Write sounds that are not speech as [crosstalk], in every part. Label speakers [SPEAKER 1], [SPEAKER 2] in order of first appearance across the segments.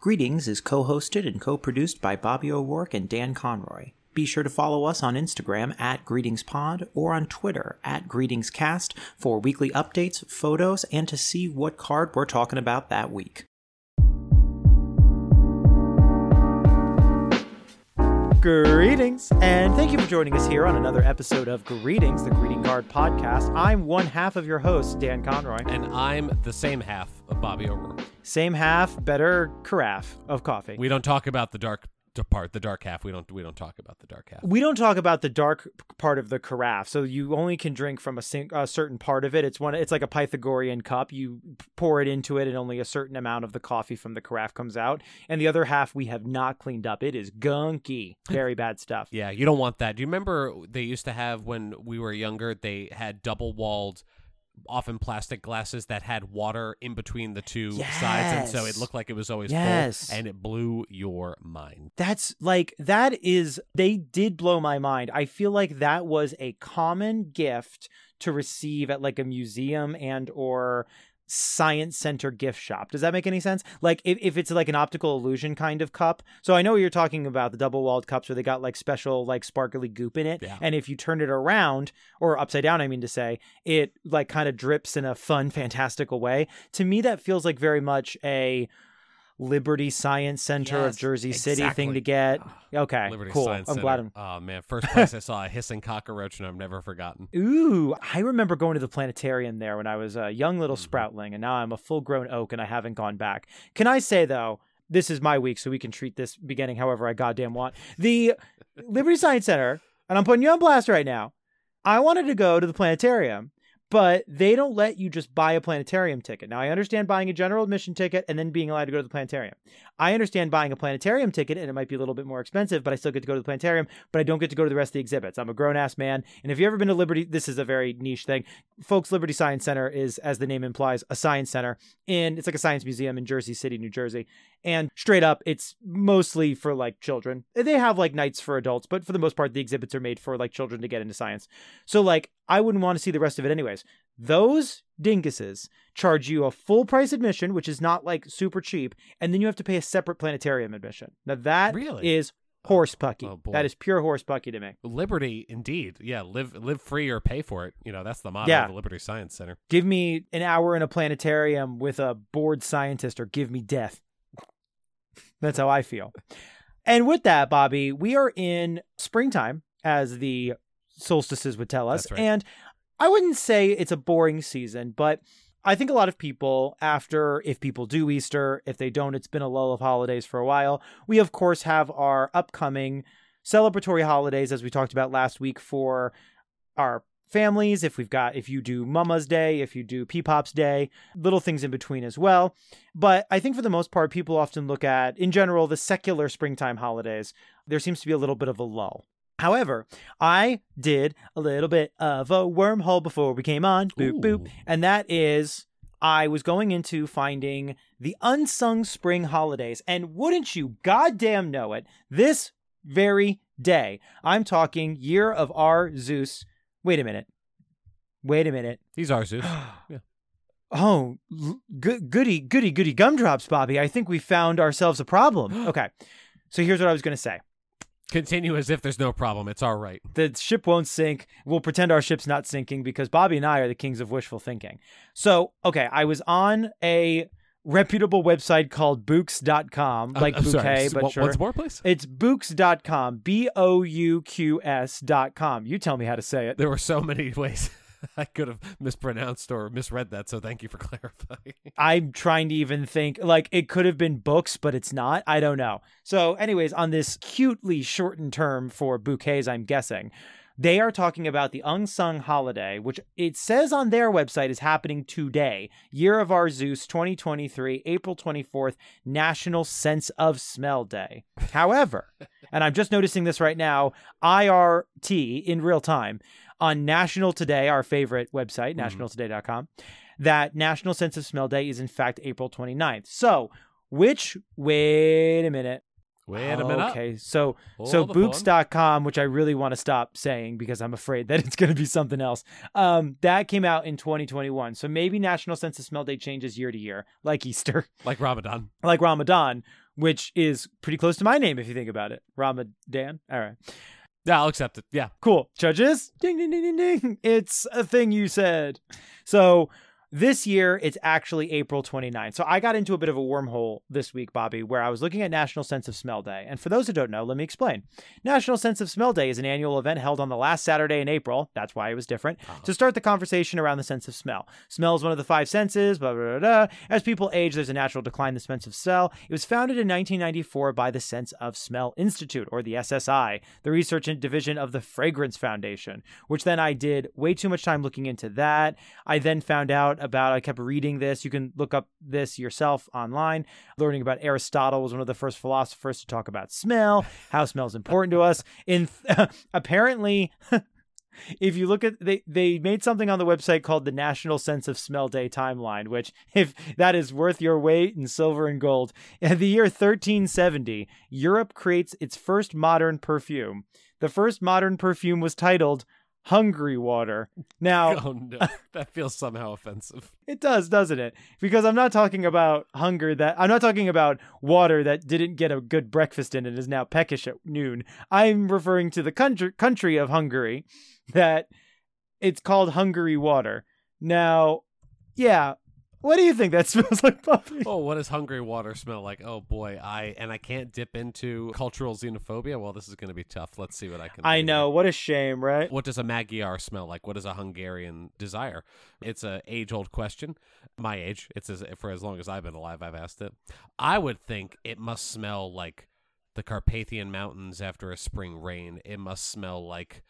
[SPEAKER 1] Greetings is co hosted and co produced by Bobby O'Rourke and Dan Conroy. Be sure to follow us on Instagram at GreetingsPod or on Twitter at GreetingsCast for weekly updates, photos, and to see what card we're talking about that week. Greetings, and thank you for joining us here on another episode of Greetings, the Greeting Card Podcast. I'm one half of your host, Dan Conroy.
[SPEAKER 2] And I'm the same half of Bobby O'Rourke.
[SPEAKER 1] Same half, better carafe of coffee.
[SPEAKER 2] We don't talk about the dark part, the dark half. We don't we don't talk about the dark half.
[SPEAKER 1] We don't talk about the dark part of the carafe. So you only can drink from a, sing, a certain part of it. It's one. It's like a Pythagorean cup. You pour it into it, and only a certain amount of the coffee from the carafe comes out. And the other half we have not cleaned up. It is gunky, [laughs] very bad stuff.
[SPEAKER 2] Yeah, you don't want that. Do you remember they used to have when we were younger? They had double walled often plastic glasses that had water in between the two
[SPEAKER 1] yes.
[SPEAKER 2] sides and so it looked like it was always
[SPEAKER 1] yes.
[SPEAKER 2] full and it blew your mind
[SPEAKER 1] that's like that is they did blow my mind i feel like that was a common gift to receive at like a museum and or science center gift shop. Does that make any sense? Like if, if it's like an optical illusion kind of cup. So I know you're talking about the double walled cups where they got like special like sparkly goop in it.
[SPEAKER 2] Yeah.
[SPEAKER 1] And if you turn it around or upside down, I mean to say, it like kind of drips in a fun, [laughs] fantastical way. To me, that feels like very much a Liberty Science Center
[SPEAKER 2] yes,
[SPEAKER 1] of Jersey City
[SPEAKER 2] exactly.
[SPEAKER 1] thing to get. Okay,
[SPEAKER 2] Liberty
[SPEAKER 1] cool.
[SPEAKER 2] Science
[SPEAKER 1] I'm
[SPEAKER 2] Center.
[SPEAKER 1] glad. I'm...
[SPEAKER 2] Oh man, first place I saw a hissing cockroach, and I've never forgotten.
[SPEAKER 1] Ooh, I remember going to the planetarium there when I was a young little
[SPEAKER 2] Mm-hmm.
[SPEAKER 1] sproutling, and now I'm a full-grown oak, and I haven't gone back. Can I say though? This is my week, so we can treat this beginning however I goddamn want. The Liberty Science Center, and I'm putting you on blast right now. I wanted to go to the planetarium, but they don't let you just buy a planetarium ticket. Now, I understand buying a general admission ticket and then being allowed to go to the planetarium. I understand buying a planetarium ticket and it might be a little bit more expensive, but I still get to go to the planetarium, but I don't get to go to the rest of the exhibits. I'm a grown ass man. And if you've ever been to Liberty, this is a very niche thing. Folks, Liberty Science Center is, as the name implies, a science center. And it's like a science museum in Jersey City, New Jersey. And straight up, it's mostly for like children. They have like nights for adults, but for the most part, the exhibits are made for like children to get into science. So, like, I wouldn't want to see the rest of it anyways. Those dinguses charge you a full price admission, which is not like super cheap, and then you have to pay a separate planetarium admission. Now that
[SPEAKER 2] Really?
[SPEAKER 1] is horse pucky.
[SPEAKER 2] Oh,
[SPEAKER 1] that is pure horse pucky to me.
[SPEAKER 2] Liberty, indeed. Yeah, live live free or pay for it. You know, that's the motto
[SPEAKER 1] Yeah.
[SPEAKER 2] of the Liberty Science Center.
[SPEAKER 1] Give me an hour in a planetarium with a bored scientist, or give me death. That's how I feel. And with that, Bobby, we are in springtime, as the solstices would tell us.
[SPEAKER 2] Right.
[SPEAKER 1] And I wouldn't say it's a boring season, but I think a lot of people, after, if people do Easter, if they don't, it's been a lull of holidays for a while. We, of course, have our upcoming celebratory holidays, as we talked about last week, for our families. If we've got, if you do Mama's Day, if you do Peepop's Day, little things in between as well. But I think for the most part, people often look at, in general, the secular springtime holidays. There seems to be a little bit of a lull. However, I did a little bit of a wormhole before we came on. Boop, boop. And that is, I was going into finding the unsung spring holidays. And wouldn't you goddamn know it, this very day, I'm talking year of our Zeus. Wait a minute. Wait a minute.
[SPEAKER 2] He's our Zeus. [gasps]
[SPEAKER 1] Oh, l- go- goody, goody, goody gumdrops, Bobby. I think we found ourselves a problem. [gasps] Okay. So here's what I was going to say.
[SPEAKER 2] Continue as if there's no problem. It's all right.
[SPEAKER 1] the ship won't sink. We'll pretend our ship's not sinking because Bobby and I are the kings of wishful thinking. So, okay, I was on a reputable website called books.com, oh, like
[SPEAKER 2] I'm sorry,
[SPEAKER 1] bouquet,
[SPEAKER 2] just
[SPEAKER 1] but
[SPEAKER 2] one-
[SPEAKER 1] sure.
[SPEAKER 2] Once more, please.
[SPEAKER 1] It's books.com, B O U Q S.com. You tell me how to say it.
[SPEAKER 2] There were so many [laughs] ways I could have mispronounced or misread that, so thank you for [laughs] clarifying.
[SPEAKER 1] I'm trying to even think like it could have been books, but it's not. I don't know. So, anyways, on this cutely shortened term for bouquets, I'm guessing. They are talking about the unsung holiday, which it says on their website is happening today. Year of Our Zeus 2023, April 24th, National Sense of Smell Day. However, [laughs] and I'm just noticing this right now, IRT in real time on National Today, our favorite website, mm-hmm. nationaltoday.com, that National Sense of Smell Day is in fact April 29th. So, which, wait a minute.
[SPEAKER 2] Wait a minute.
[SPEAKER 1] Okay, so so
[SPEAKER 2] Hold the phone.
[SPEAKER 1] books.com, which I really want to stop saying because I'm afraid that [laughs] it's going to be something else. Um, that came out in 2021. So maybe National Sense of Smell Day changes year to year, like Easter, [laughs]
[SPEAKER 2] Like Ramadan.
[SPEAKER 1] like Ramadan, which is pretty close to my name if you think about it. Ramadan. All right.
[SPEAKER 2] Yeah, I'll accept it. Yeah.
[SPEAKER 1] Cool. Judges, ding, ding, ding, ding, ding. It's a thing you said. So this year, it's actually April 29th. So I got into a bit of a wormhole this week, Bobby, where I was looking at National Sense of Smell Day. And for those who don't know, let me explain. National Sense of Smell Day is an annual event held on the last Saturday in April. That's why it was different.
[SPEAKER 2] Uh-huh.
[SPEAKER 1] To start the conversation around the sense of smell. Smell is one of the five senses, blah, blah, blah, blah. As people age, there's a natural decline in the sense of smell. It was founded in 1994 by the Sense of Smell Institute, or the SSI, the research and division of the Fragrance Foundation, which then I did way too much time looking into that. I then found out about, I kept reading this. You can look up this yourself online. Learning about Aristotle was one of the first philosophers to talk about smell, how smell is important to us. In [laughs] apparently, [laughs] if you look at they they made something on the website called the National Sense of Smell Day timeline, which [laughs] if that is worth your weight in silver and gold. In the year 1370, Europe creates its first modern perfume. The first modern perfume was titled Hungry Water. Now, [laughs]
[SPEAKER 2] Oh no, that feels somehow offensive.
[SPEAKER 1] it does, doesn't it? Because I'm not talking about hunger that I'm not talking about water that didn't get a good breakfast in and is now peckish at noon. I'm referring to the country country of Hungary that it's called Hungary water. Now, yeah, what do you think that [laughs] smells like, Puppy?
[SPEAKER 2] Oh, what does hungry water smell like? Oh boy, I and I can't dip into cultural xenophobia. Well, this is going to be tough. Let's see what I can.
[SPEAKER 1] I know, what a shame, right?
[SPEAKER 2] What does a Magyar smell like? What does a Hungarian desire? It's a age-old question. My age. It's as for as long as I've been alive. I've asked it. I would think it must smell like the Carpathian Mountains after a spring rain. It must smell like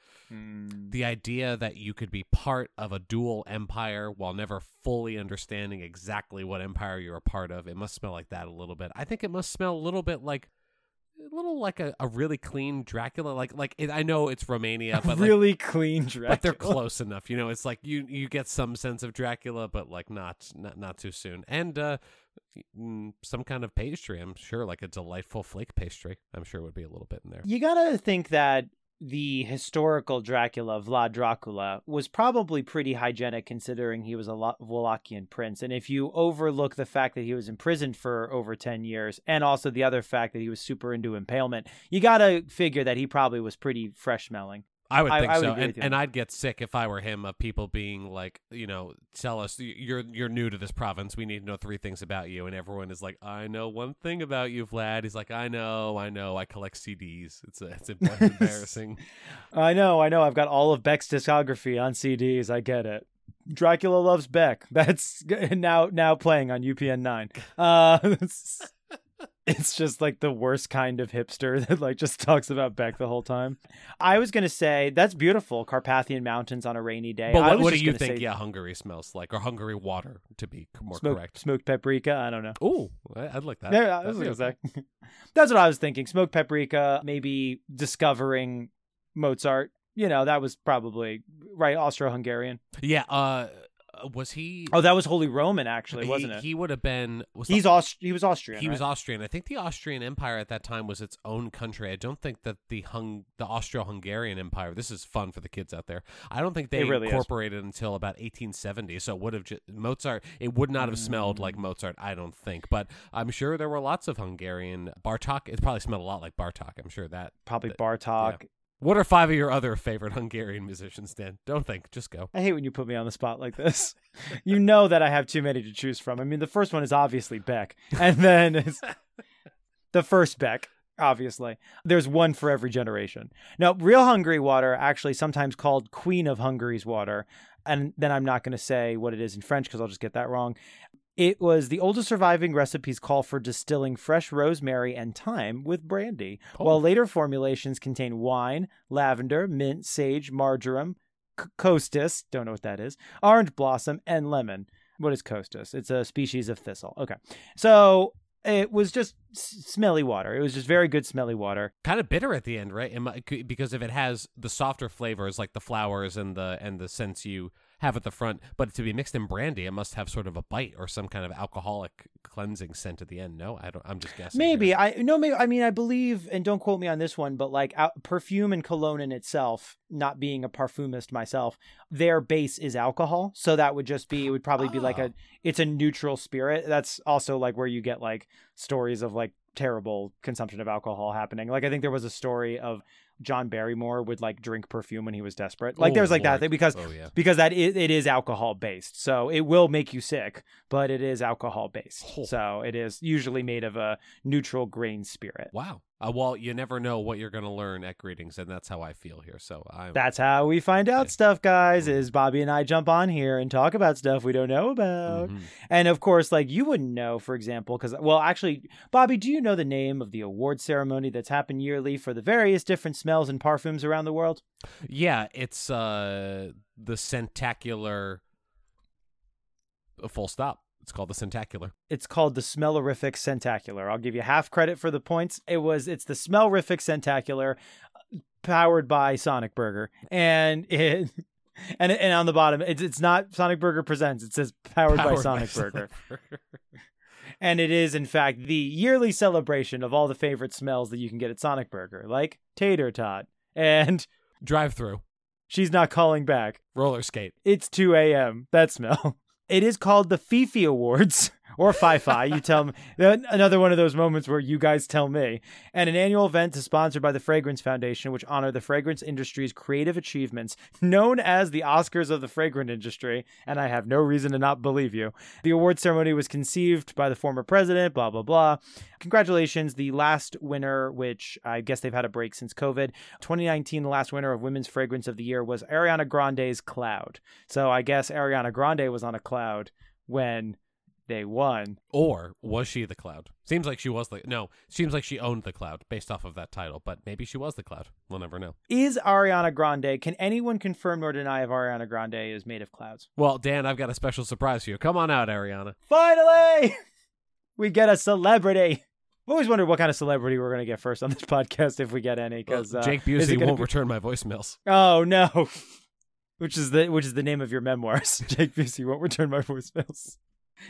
[SPEAKER 2] the idea that you could be part of a dual empire while never fully understanding exactly what empire you're a part of. It must smell like that a little bit. I think it must smell a little bit like a little like a, a really clean Dracula. Like like it, I know it's Romania, [laughs] but like,
[SPEAKER 1] really clean Dracula.
[SPEAKER 2] but they're close enough. You know, it's like you you get some sense of Dracula, but like not not not too soon. And uh, mm, Mm, some kind of pastry. I'm sure, like a delightful flake pastry. I'm sure would be a little bit in there.
[SPEAKER 1] You gotta think that the historical Dracula, Vlad Dracula, was probably pretty hygienic considering he was a Wallachian prince. And if you overlook the fact that he was imprisoned for over 10 years and also the other fact that he was super into impalement, you gotta figure that he probably was pretty fresh smelling.
[SPEAKER 2] I would think
[SPEAKER 1] I would
[SPEAKER 2] so, and, and I'd get sick if I were him of people being like, you know, tell us you're you're new to this province. We need to know three things about you, and everyone is like, I know one thing about you, Vlad. He's like, I know, I know, I collect CDs. It's a, it's [laughs] embarrassing.
[SPEAKER 1] I know, I know. I've got all of Beck's discography on CDs. I get it. Dracula loves Beck. [laughs] That's now now playing on UPN nine. Uh, [laughs] [laughs] it's, just like the worst kind of hipster [laughs] that like just talks about Beck the whole time. I was gonna say that's beautiful. Carpathian Mountains on a rainy day.
[SPEAKER 2] but what, what do you think?
[SPEAKER 1] say
[SPEAKER 2] Yeah, Hungary smells like, or Hungary water, to be more
[SPEAKER 1] Smoked,
[SPEAKER 2] correct.
[SPEAKER 1] smoked paprika. I don't know.
[SPEAKER 2] Oh, I'd like that.
[SPEAKER 1] Yeah, I was
[SPEAKER 2] That'd
[SPEAKER 1] gonna say. That's what I was thinking. Smoked paprika, maybe discovering Mozart. You know, that was probably right. Austro-Hungarian.
[SPEAKER 2] Yeah. Uh, was he?
[SPEAKER 1] Oh, that was Holy Roman, actually,
[SPEAKER 2] he,
[SPEAKER 1] wasn't it?
[SPEAKER 2] He would have been. Was the-
[SPEAKER 1] He's Aust- He was Austrian.
[SPEAKER 2] He was? Austrian. I think the Austrian Empire at that time was its own country. I don't think that the Hung the Austro-Hungarian Empire. This is fun for the kids out there. I don't think they
[SPEAKER 1] really is.
[SPEAKER 2] incorporated until about 1870. So it would have just, Mozart. It would not have smelled
[SPEAKER 1] Mm.
[SPEAKER 2] like Mozart. I don't think, but I'm sure there were lots of Hungarian Bartok. It probably smelled a lot like Bartok. I'm sure that.
[SPEAKER 1] probably Bartok.
[SPEAKER 2] What are five of your other favorite Hungarian musicians, Dan? Don't think. Just go.
[SPEAKER 1] I hate when you put me on the spot like this. [laughs] you know that I have too many to choose from. I mean, the first one is obviously Beck, [laughs] and then it's [laughs] the first Beck. Obviously, there's one for every generation. Now, real Hungary water, actually sometimes called Queen of Hungary's water, and then I'm not going to say what it is in French because I'll just get that wrong. It was the oldest surviving recipes call for distilling fresh rosemary and thyme with brandy,
[SPEAKER 2] Oh.
[SPEAKER 1] while later formulations contain wine, lavender, mint, sage, marjoram, c- costus, don't know what that is, orange blossom, and lemon. What is costus? It's a species of thistle. Okay. So it was just s- smelly water. It was just very good smelly water.
[SPEAKER 2] kind of bitter at the end, right? Am I- c- Because if it has the softer flavors like the flowers and the and the scents you have at the front, but to be mixed in brandy, it must have sort of a bite or some kind of alcoholic cleansing scent at the end. No, I don't. I'm just guessing.
[SPEAKER 1] Maybe
[SPEAKER 2] here.
[SPEAKER 1] I no maybe I mean I believe and don't quote me on this one, but like out, perfume and cologne in itself, not being a parfumist myself, their base is alcohol, so that would just be it would probably be like
[SPEAKER 2] Ah.
[SPEAKER 1] a it's a neutral spirit. That's also like where you get like stories of like terrible consumption of alcohol happening. Like I think there was a story of John Barrymore would like drink perfume when he was desperate. Like
[SPEAKER 2] Oh,
[SPEAKER 1] there's like that thing because
[SPEAKER 2] Oh yeah.
[SPEAKER 1] because that is, it is alcohol based. So it will make you sick, but it is alcohol based.
[SPEAKER 2] Oh.
[SPEAKER 1] So it is usually made of a neutral grain spirit.
[SPEAKER 2] Wow. Uh, well, you never know what you're going to learn at greetings, and that's how I feel here. So I'm.
[SPEAKER 1] That's how we find out
[SPEAKER 2] Okay.
[SPEAKER 1] stuff, guys.
[SPEAKER 2] Mhm.
[SPEAKER 1] Is Bobby and I jump on here and talk about stuff we don't know about.
[SPEAKER 2] Mhm.
[SPEAKER 1] And of course, like you wouldn't know, for example, because, well, actually, Bobby, do you know the name of the award ceremony that's happened yearly for the various different smells and parfums around the world?
[SPEAKER 2] Yeah, it's uh the Centacular. Full stop. It's called the Centacular.
[SPEAKER 1] It's called the Smellerific Centacular. I'll give you half credit for the points. It was, it's the Smellerific Centacular, uh, powered by Sonic Burger, and [laughs] it. And, and on the bottom, it's, it's not Sonic Burger Presents. It says powered, by Sonic Burger. And it is, in fact, the yearly celebration of all the favorite smells that you can get at Sonic Burger, like tater tot. And
[SPEAKER 2] Drive through.
[SPEAKER 1] she's not calling back.
[SPEAKER 2] Roller skate.
[SPEAKER 1] It's 2 a.m. That smell. [laughs] It is called the Fifi Awards, [laughs] or Fi-Fi. You tell me. Another one of those moments where you guys tell me. And an annual event is sponsored by the Fragrance Foundation, which honor the fragrance industry's creative achievements, known as the Oscars of the fragrance industry. And I have no reason to not believe you. The award ceremony was conceived by the former president, blah, blah, blah. Congratulations. The last winner, which I guess they've had a break since COVID, 2019, the last winner of Women's Fragrance of the Year was Ariana Grande's Cloud. So I guess Ariana Grande was on a cloud when they one.
[SPEAKER 2] Or was she the cloud? Seems like she was the no. Seems like she owned the cloud based off of that title, but maybe she was the cloud. We'll never know.
[SPEAKER 1] Is Ariana Grande, can anyone confirm nor deny if Ariana Grande is made of clouds?
[SPEAKER 2] Well, Dan, I've got a special surprise for you. Come on out, Ariana.
[SPEAKER 1] Finally! [laughs] We get a celebrity. I've always wondered what kind of celebrity we're going to get first on this [laughs] podcast if we get any. Because uh,
[SPEAKER 2] Jake Busey won't
[SPEAKER 1] be-
[SPEAKER 2] return my voicemails.
[SPEAKER 1] Oh no. [laughs] Which is the which is the name of your memoirs. Jake Busey won't return my voicemails.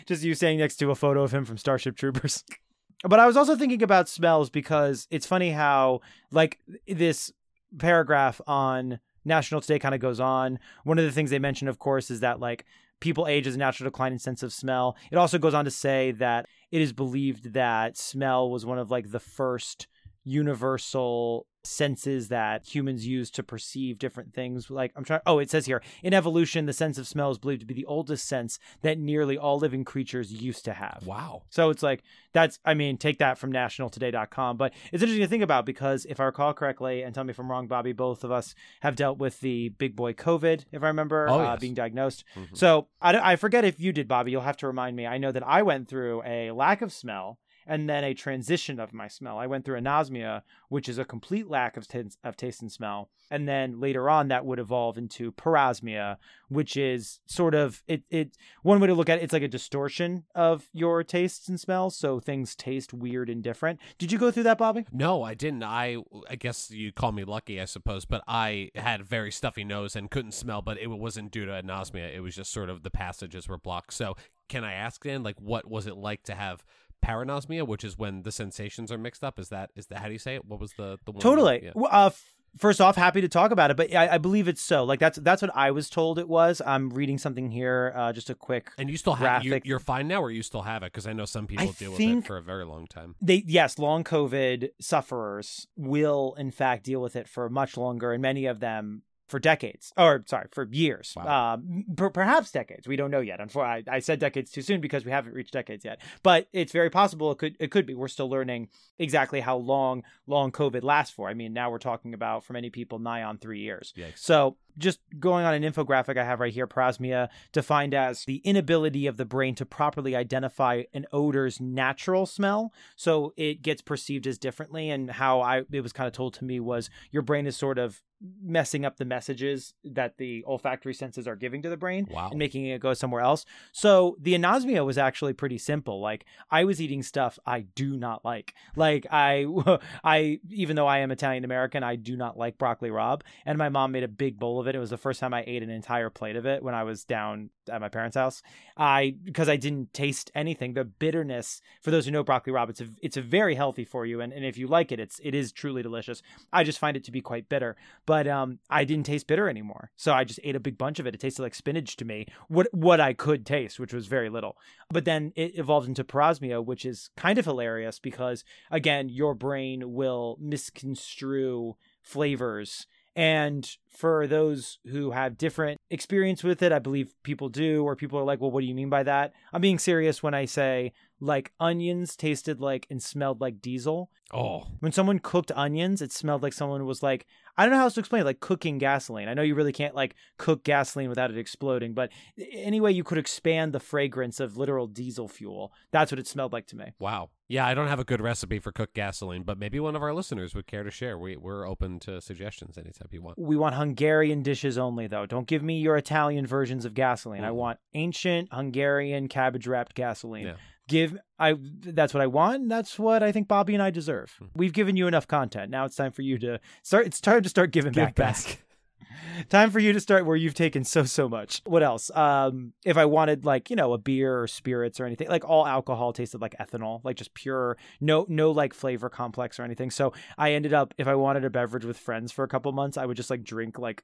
[SPEAKER 1] Just you saying next to a photo of him from Starship Troopers. [laughs] But I was also thinking about smells because it's funny how like this paragraph on National Today kind of goes on. One of the things they mention, of course, is that like people age as a natural decline in sense of smell. It also goes on to say that it is believed that smell was one of like the first universal senses that humans use to perceive different things like i'm trying oh it says here in evolution the sense of smell is believed to be the oldest sense that nearly all living creatures used to have
[SPEAKER 2] Wow.
[SPEAKER 1] so it's like that's I mean, take that from nationaltoday.com. But it's interesting to think about because if I recall correctly, and tell me if I'm wrong, Bobby, both of us have dealt with the big boy COVID, if I remember,
[SPEAKER 2] Oh,
[SPEAKER 1] uh,
[SPEAKER 2] yes.
[SPEAKER 1] being diagnosed.
[SPEAKER 2] Mhm.
[SPEAKER 1] So I, I forget if you did, Bobby. You'll have to remind me. I know that I went through a lack of smell and then a transition of my smell. I went through anosmia, which is a complete lack of, t- of taste and smell. And then later on, that would evolve into parosmia, which is sort of it. It one way to look at it, it's like a distortion of your tastes and smells, so things taste weird and different. Did you go through that, Bobby?
[SPEAKER 2] No, I didn't. I I guess you call me lucky, I suppose, but I had a very stuffy nose and couldn't smell, but it wasn't due to anosmia. It was just sort of the passages were blocked. So, can I ask then, like, what was it like to have paranosmia, which is when the sensations are mixed up? Is that is that how do you say it? What was the the one?
[SPEAKER 1] Totally.
[SPEAKER 2] Yeah.
[SPEAKER 1] Uh, f- first off, happy to talk about it, but I, I believe it's so. Like that's that's what I was told it was. I'm reading something here, uh, just a quick.
[SPEAKER 2] And you still have you, you're fine now, or you still have it? Because I know some people
[SPEAKER 1] I
[SPEAKER 2] deal with it for a very long time.
[SPEAKER 1] They yes, long COVID sufferers will in fact deal with it for much longer, and many of them for decades, or sorry, for years,
[SPEAKER 2] Wow.
[SPEAKER 1] um, per- perhaps decades. We don't know yet. Unfortunately, I, I said decades too soon because we haven't reached decades yet. But it's very possible it could it could be. We're still learning exactly how long long COVID lasts for. I mean, now we're talking about for many people nigh on three years.
[SPEAKER 2] Yikes.
[SPEAKER 1] So, just going on an infographic I have right here, parosmia defined as the inability of the brain to properly identify an odor's natural smell. So it gets perceived as differently. And how I it was kind of told to me was your brain is sort of messing up the messages that the olfactory senses are giving to the brain
[SPEAKER 2] Wow.
[SPEAKER 1] and making it go somewhere else. So the anosmia was actually pretty simple. Like I was eating stuff I do not like. Like I [laughs] I even though I am Italian American, I do not like broccoli rabe and my mom made a big bowl of it. It was the first time I ate an entire plate of it when I was down at my parents' house. I because I didn't taste anything. The bitterness, for those who know broccoli rabe, it's a, it's a very healthy for you, and, and if you like it, it's it is truly delicious. I just find it to be quite bitter, but um, I didn't taste bitter anymore, so I just ate a big bunch of it. It tasted like spinach to me, what what I could taste, which was very little. But then it evolved into parosmia, which is kind of hilarious because again, your brain will misconstrue flavors and for those who have different experience with it, I believe people do, or people are like, well, what do you mean by that? I'm being serious when I say like onions tasted like and smelled like diesel.
[SPEAKER 2] Oh,
[SPEAKER 1] When someone cooked onions, it smelled like someone was like, I don't know how else to explain it, like cooking gasoline. I know you really can't like cook gasoline without it exploding, but anyway, you could expand the fragrance of literal diesel fuel. That's what it smelled like to me.
[SPEAKER 2] wow. Yeah, I don't have a good recipe for cooked gasoline, but maybe one of our listeners would care to share. We we're open to suggestions anytime you want.
[SPEAKER 1] We want Hungarian dishes only, though. Don't give me your Italian versions of gasoline. I
[SPEAKER 2] Mhm.
[SPEAKER 1] want ancient Hungarian cabbage wrapped gasoline.
[SPEAKER 2] Yeah.
[SPEAKER 1] Give I that's what I want. That's what I think Bobby and I deserve.
[SPEAKER 2] Mhm.
[SPEAKER 1] We've given you enough content. Now it's time for you to start. It's time to start giving
[SPEAKER 2] Give
[SPEAKER 1] back. guys. [laughs] time for you to start where you've taken so so much. What else? Um, if I wanted like you know a beer or spirits or anything, like all alcohol tasted like ethanol, like just pure, no no like flavor complex or anything. So I ended up if I wanted a beverage with friends for a couple months, I would just like drink like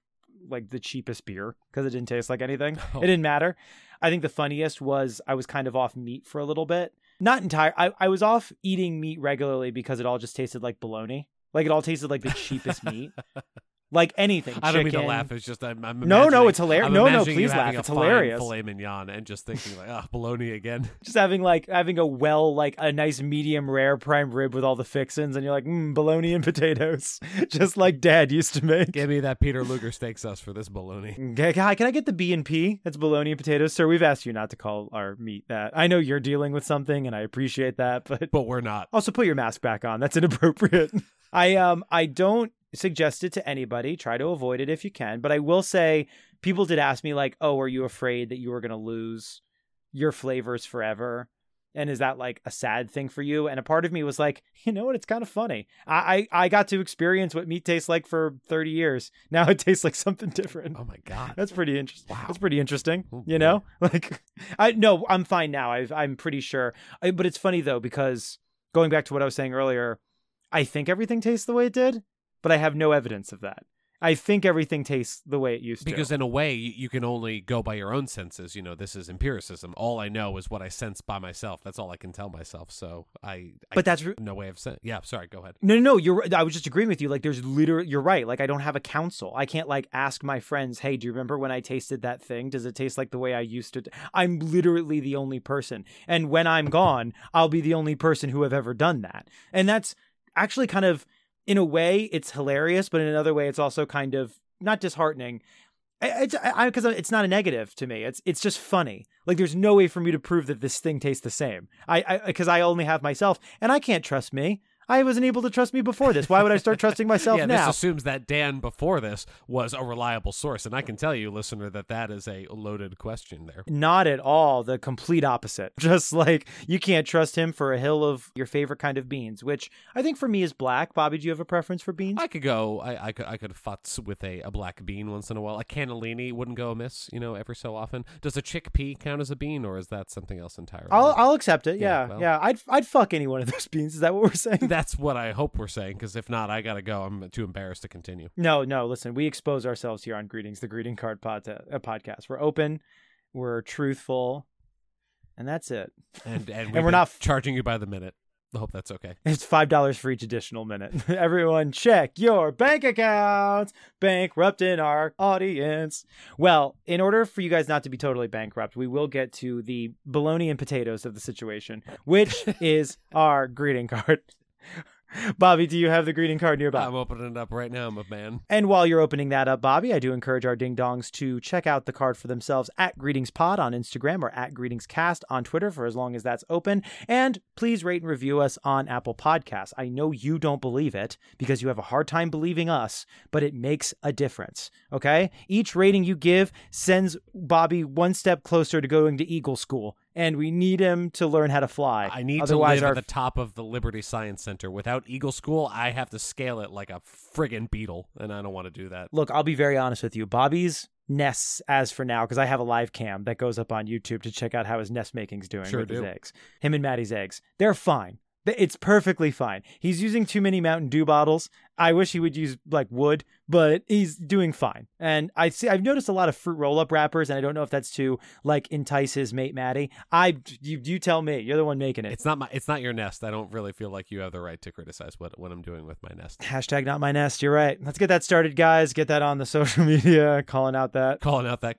[SPEAKER 1] like the cheapest beer because it didn't taste like anything.
[SPEAKER 2] Oh. [laughs]
[SPEAKER 1] It didn't matter. I think the funniest was I was kind of off meat for a little bit. Not entire. I, I was off eating meat regularly because it all just tasted like bologna. Like it all tasted like the cheapest [laughs] meat. Like anything.
[SPEAKER 2] I don't mean to
[SPEAKER 1] chicken.
[SPEAKER 2] laugh. It's just I'm. I'm
[SPEAKER 1] No, no, it's hilarious.
[SPEAKER 2] I'm
[SPEAKER 1] No, no, please laugh. It's hilarious.
[SPEAKER 2] Filet mignon and just thinking like, ah, bologna again. [laughs]
[SPEAKER 1] Just having like having a well like a nice medium rare prime rib with all the fixins, and you're like, mm, bologna and potatoes, [laughs] just like Dad used to make.
[SPEAKER 2] Give me that Peter Luger steak sauce for this bologna.
[SPEAKER 1] Okay, Can I, can I get the B and P? That's bologna and potatoes, sir. We've asked you not to call our meat that. I know you're dealing with something, and I appreciate that, but
[SPEAKER 2] But we're not.
[SPEAKER 1] also put your mask back on. That's inappropriate. [laughs] I um I don't suggest it to anybody. Try to avoid it if you can. But I will say people did ask me like, "Oh, are you afraid that you were going to lose your flavors forever?" And is that like a sad thing for you? And a part of me was like, you know what? It's kind of funny. I, I I got to experience what meat tastes like for 30 years. Now it tastes like something different.
[SPEAKER 2] Oh my god.
[SPEAKER 1] That's pretty interesting.
[SPEAKER 2] Wow.
[SPEAKER 1] That's pretty interesting.
[SPEAKER 2] Oh,
[SPEAKER 1] you know, [laughs] like I no, I'm fine now. I've, I'm pretty sure. I, but it's funny though because going back to what I was saying earlier, I think everything tastes the way it did, but I have no evidence of that. I think everything tastes the way it used
[SPEAKER 2] Because
[SPEAKER 1] to.
[SPEAKER 2] Because in a way, you, can only go by your own senses. You know, this is empiricism. All I know is what I sense by myself. That's all I can tell myself. So I. I
[SPEAKER 1] But that's re-
[SPEAKER 2] no way of saying. Yeah, sorry. Go ahead.
[SPEAKER 1] No, no, no. You're. I was just agreeing with you. Like, there's literally. You're right. Like, I don't have a counsel. I can't like ask my friends, "Hey, do you remember when I tasted that thing? Does it taste like the way I used to?" I'm literally the only person, and when I'm gone, I'll be the only person who have ever done that. And that's actually kind of, in a way, it's hilarious, but in another way, it's also kind of not disheartening. I- It's because it's not a negative to me. It's it's just funny. Like there's no way for me to prove that this thing tastes the same. I because I, only have myself, and I can't trust me. I wasn't able to trust me before this. Why would I start trusting myself [laughs]
[SPEAKER 2] yeah,
[SPEAKER 1] now?
[SPEAKER 2] this assumes that Dan before this was a reliable source, and I can tell you, listener, that that is a loaded question there.
[SPEAKER 1] Not at all. The complete opposite. [laughs] Just like you can't trust him for a hill of your favorite kind of beans, which I think for me is black. Bobby, do you have a preference for beans?
[SPEAKER 2] I could go. I, I could. I could futz with a, a black bean once in a while. A cannellini wouldn't go amiss, you know, every so often. Does a chickpea count as a bean, or is that something else entirely?
[SPEAKER 1] I'll I'll accept it.
[SPEAKER 2] Yeah,
[SPEAKER 1] Yeah,
[SPEAKER 2] well-
[SPEAKER 1] yeah. I'd I'd fuck any one of those [laughs] beans. Is that what we're saying?
[SPEAKER 2] That's what I hope we're saying, because if not, I gotta go. I'm too embarrassed to continue.
[SPEAKER 1] No, no. Listen, we expose ourselves here on Greetings, the Greeting Card pod- uh, podcast. We're open, we're truthful, and that's it.
[SPEAKER 2] And and, [laughs]
[SPEAKER 1] we're not-
[SPEAKER 2] charging you by the minute. I hope that's okay.
[SPEAKER 1] It's five dollars for each additional minute. [laughs] Everyone, check your bank accounts. Bankrupting our audience. Well, in order for you guys not to be totally bankrupt, we will get to the bologna and potatoes of the situation, which [laughs] is our greeting card. [laughs] Bobby, do you have the greeting card nearby?
[SPEAKER 2] I'm opening it up right now, my man.
[SPEAKER 1] And while you're opening that up, Bobby, I do encourage our ding dongs to check out the card for themselves at GreetingsPod on Instagram or at GreetingsCast on Twitter for as long as that's open. And please rate and review us on Apple Podcasts. I know you don't believe it because you have a hard time believing us, but it makes a difference. Okay? Each rating you give sends Bobby one step closer to going to Eagle School and we need him to learn how to fly.
[SPEAKER 2] I need
[SPEAKER 1] Otherwise,
[SPEAKER 2] to live
[SPEAKER 1] our
[SPEAKER 2] at the top of the Liberty Science Center. Without Eagle School, I have to scale it like a friggin' beetle, and I don't want to do that.
[SPEAKER 1] Look, I'll be very honest with you. Bobby's nests, as for now, because I have a live cam that goes up on YouTube to check out how his nest making's doing
[SPEAKER 2] Sure
[SPEAKER 1] with his eggs. Him and Maddie's eggs. They're fine. It's perfectly fine. He's using too many Mountain Dew bottles. I wish he would use like wood, but he's doing fine. And I see I've noticed a lot of fruit roll-up wrappers, and I don't know if that's to like entice his mate Maddie. I you you tell me. You're the one making it.
[SPEAKER 2] It's not my. It's not your nest. I don't really feel like you have the right to criticize what what I'm doing with my nest.
[SPEAKER 1] Hashtag not my nest. You're right. Let's get that started, guys. Get that on the [laughs] social media, calling out that
[SPEAKER 2] Calling out that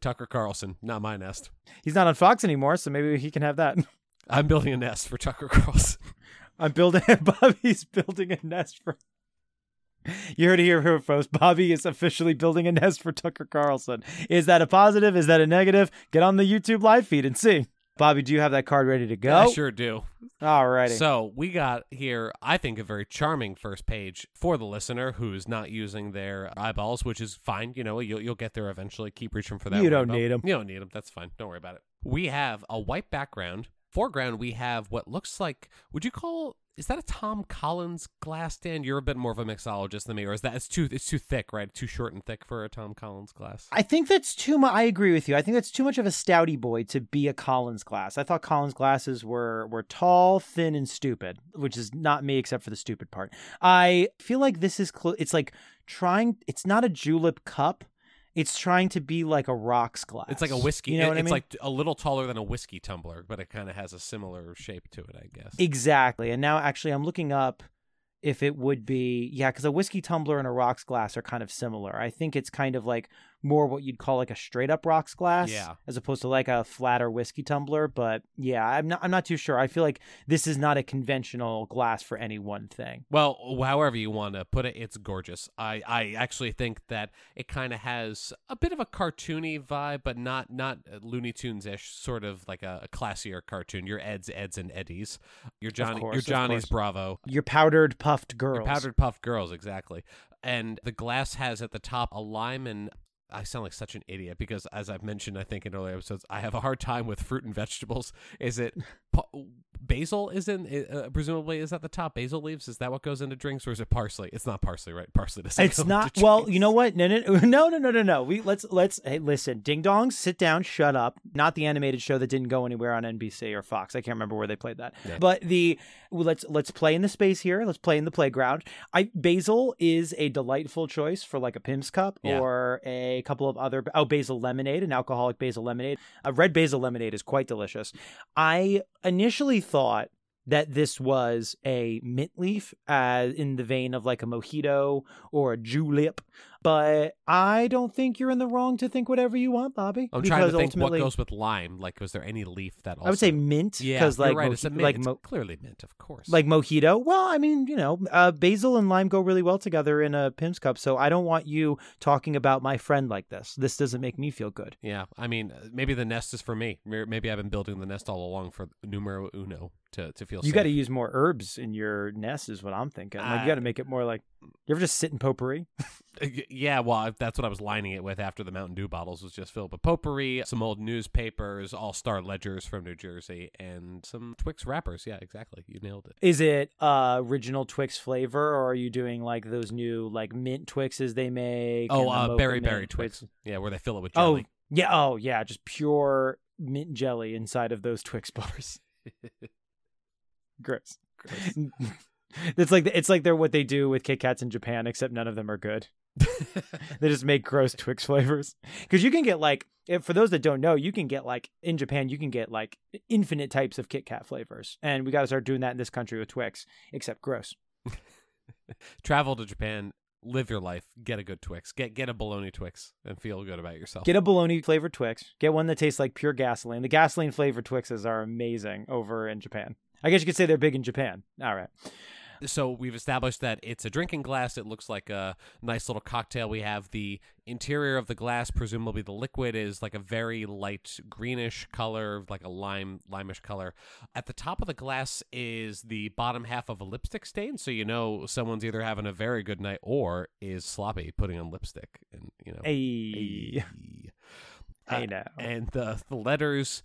[SPEAKER 2] Tucker Carlson, not my nest.
[SPEAKER 1] he's not on Fox anymore, so maybe he can have that. [laughs]
[SPEAKER 2] I'm building a nest for Tucker Carlson. [laughs]
[SPEAKER 1] I'm building. [laughs] Bobby's building a nest for. You heard it here first. Bobby is officially building a nest for Tucker Carlson. Is that a positive? Is that a negative? Get on the YouTube live feed and see. Bobby, do you have that card ready to go?
[SPEAKER 2] I sure do.
[SPEAKER 1] Alrighty.
[SPEAKER 2] So we got here, I think, a very charming first page for the listener who's not using their eyeballs, which is fine. You know, you'll you'll get there eventually. Keep reaching for that.
[SPEAKER 1] You don't need them.
[SPEAKER 2] You don't need them. That's fine. Don't worry about it. We have a white background. Foreground, we have what looks like. Would you call? Is that a Tom Collins glass stand? You're a bit more of a mixologist than me, or is that it's too it's too thick, right? Too short and thick for a Tom Collins glass.
[SPEAKER 1] I think that's too much. I agree with you. I think that's too much of a stouty boy to be a Collins glass. I thought Collins glasses were were tall, thin, and stupid, which is not me except for the stupid part. I feel like this is close. It's like trying. It's not a julep cup. It's trying to be like a rocks glass.
[SPEAKER 2] It's like a whiskey.
[SPEAKER 1] You know
[SPEAKER 2] it-
[SPEAKER 1] what I
[SPEAKER 2] it's
[SPEAKER 1] mean?
[SPEAKER 2] like a little taller than a whiskey tumbler, but it kind of has a similar shape to it, I guess.
[SPEAKER 1] Exactly. And now actually I'm looking up if it would be yeah, because a whiskey tumbler and a rocks glass are kind of similar. I think it's kind of like more what you'd call like a straight up rocks glass
[SPEAKER 2] Yeah.
[SPEAKER 1] as opposed to like a flatter whiskey tumbler. But yeah, I'm not I'm not too sure. I feel like this is not a conventional glass for any one thing.
[SPEAKER 2] Well, however you want to put it, it's gorgeous. I, I actually think that it kind of has a bit of a cartoony vibe, but not not uh, Looney Tunes ish, sort of like a, a classier cartoon. Your Eds, Eds, and Eddies. Your Johnny,
[SPEAKER 1] course,
[SPEAKER 2] your Johnny's. Bravo.
[SPEAKER 1] Your powdered puffed girls.
[SPEAKER 2] Your powdered puff girls, exactly. And the glass has at the top a lime and. I sound like such an idiot because, as I've mentioned, I think in earlier episodes, I have a hard time with fruit and vegetables. Is it [laughs] basil? Is in uh, presumably is at the top? Basil leaves? Is that what goes into drinks, or is it parsley? It's not parsley, right? Parsley doesn't.
[SPEAKER 1] It's not well. You know what? No, no, no, [laughs] no, no, no, no. We let's let's hey, listen. Ding dongs, sit down, shut up. Not the animated show that didn't go anywhere on NBC or Fox. I can't remember where they played that.
[SPEAKER 2] Yeah.
[SPEAKER 1] But the let's let's play in the space here. Let's play in the playground. I basil is a delightful choice for like a Pimm's cup
[SPEAKER 2] Yeah.
[SPEAKER 1] or a couple of other oh basil lemonade, an alcoholic basil lemonade. A red basil lemonade is quite delicious. I initially thought that this was a mint leaf uh, in the vein of like a mojito or a julep. But I don't think you're in the wrong to think whatever you want, Bobby.
[SPEAKER 2] I'm trying to think what goes with lime. Like, was there any leaf that? Also...
[SPEAKER 1] I would say mint
[SPEAKER 2] yeah,
[SPEAKER 1] because like
[SPEAKER 2] right. it's mint.
[SPEAKER 1] like
[SPEAKER 2] it's
[SPEAKER 1] mo-
[SPEAKER 2] clearly mint, of course.
[SPEAKER 1] like mojito. Well, I mean, you know, uh, basil and lime go really well together in a Pimm's cup. So I don't want you talking about my friend like this. This doesn't make me feel good.
[SPEAKER 2] Yeah, I mean, uh, maybe the nest is for me. Maybe I've been building the nest all along for numero uno to, to feel
[SPEAKER 1] You got to use more herbs in your nest, is what I'm thinking. Like you got to make it more like. You ever just sit in potpourri? [laughs]
[SPEAKER 2] Yeah, well, I- that's what I was lining it with after the Mountain Dew bottles was just filled with potpourri, some old newspapers, all star ledgers from New Jersey, and some Twix wrappers. Yeah, exactly. You nailed it.
[SPEAKER 1] Is it uh original Twix flavor, or are you doing like those new like mint Twixes they make?
[SPEAKER 2] Oh, uh, berry berry Twix. Yeah, where they fill it with
[SPEAKER 1] Oh,
[SPEAKER 2] jelly.
[SPEAKER 1] yeah. Oh, yeah. Just pure mint jelly inside of those Twix bars. [laughs] Gross.
[SPEAKER 2] Gross. [laughs]
[SPEAKER 1] it's like it's like they're what they do with Kit Kats in Japan, except none of them are good. [laughs] They just make gross Twix flavors. Because you can get like, if, for those that don't know, you can get like in Japan, you can get like infinite types of Kit Kat flavors, and we got to start doing that in this country with Twix, except gross. [laughs]
[SPEAKER 2] Travel to Japan, live your life, get a good Twix, get get a bologna Twix, and feel good about yourself.
[SPEAKER 1] Get a bologna flavored Twix. Get one that tastes like pure gasoline. The gasoline flavored Twixes are amazing over in Japan. I guess you could say they're big in Japan. All right.
[SPEAKER 2] so we've established that it's a drinking glass. It looks like a nice little cocktail. We have the interior of the glass, presumably the liquid is like a very light greenish color, like a lime limeish color. At the top of the glass is the bottom half of a lipstick stain, so you know someone's either having a very good night or is sloppy putting on lipstick, and you know.
[SPEAKER 1] Hey,
[SPEAKER 2] Hey.
[SPEAKER 1] I
[SPEAKER 2] Uh,
[SPEAKER 1] know.
[SPEAKER 2] and the the letters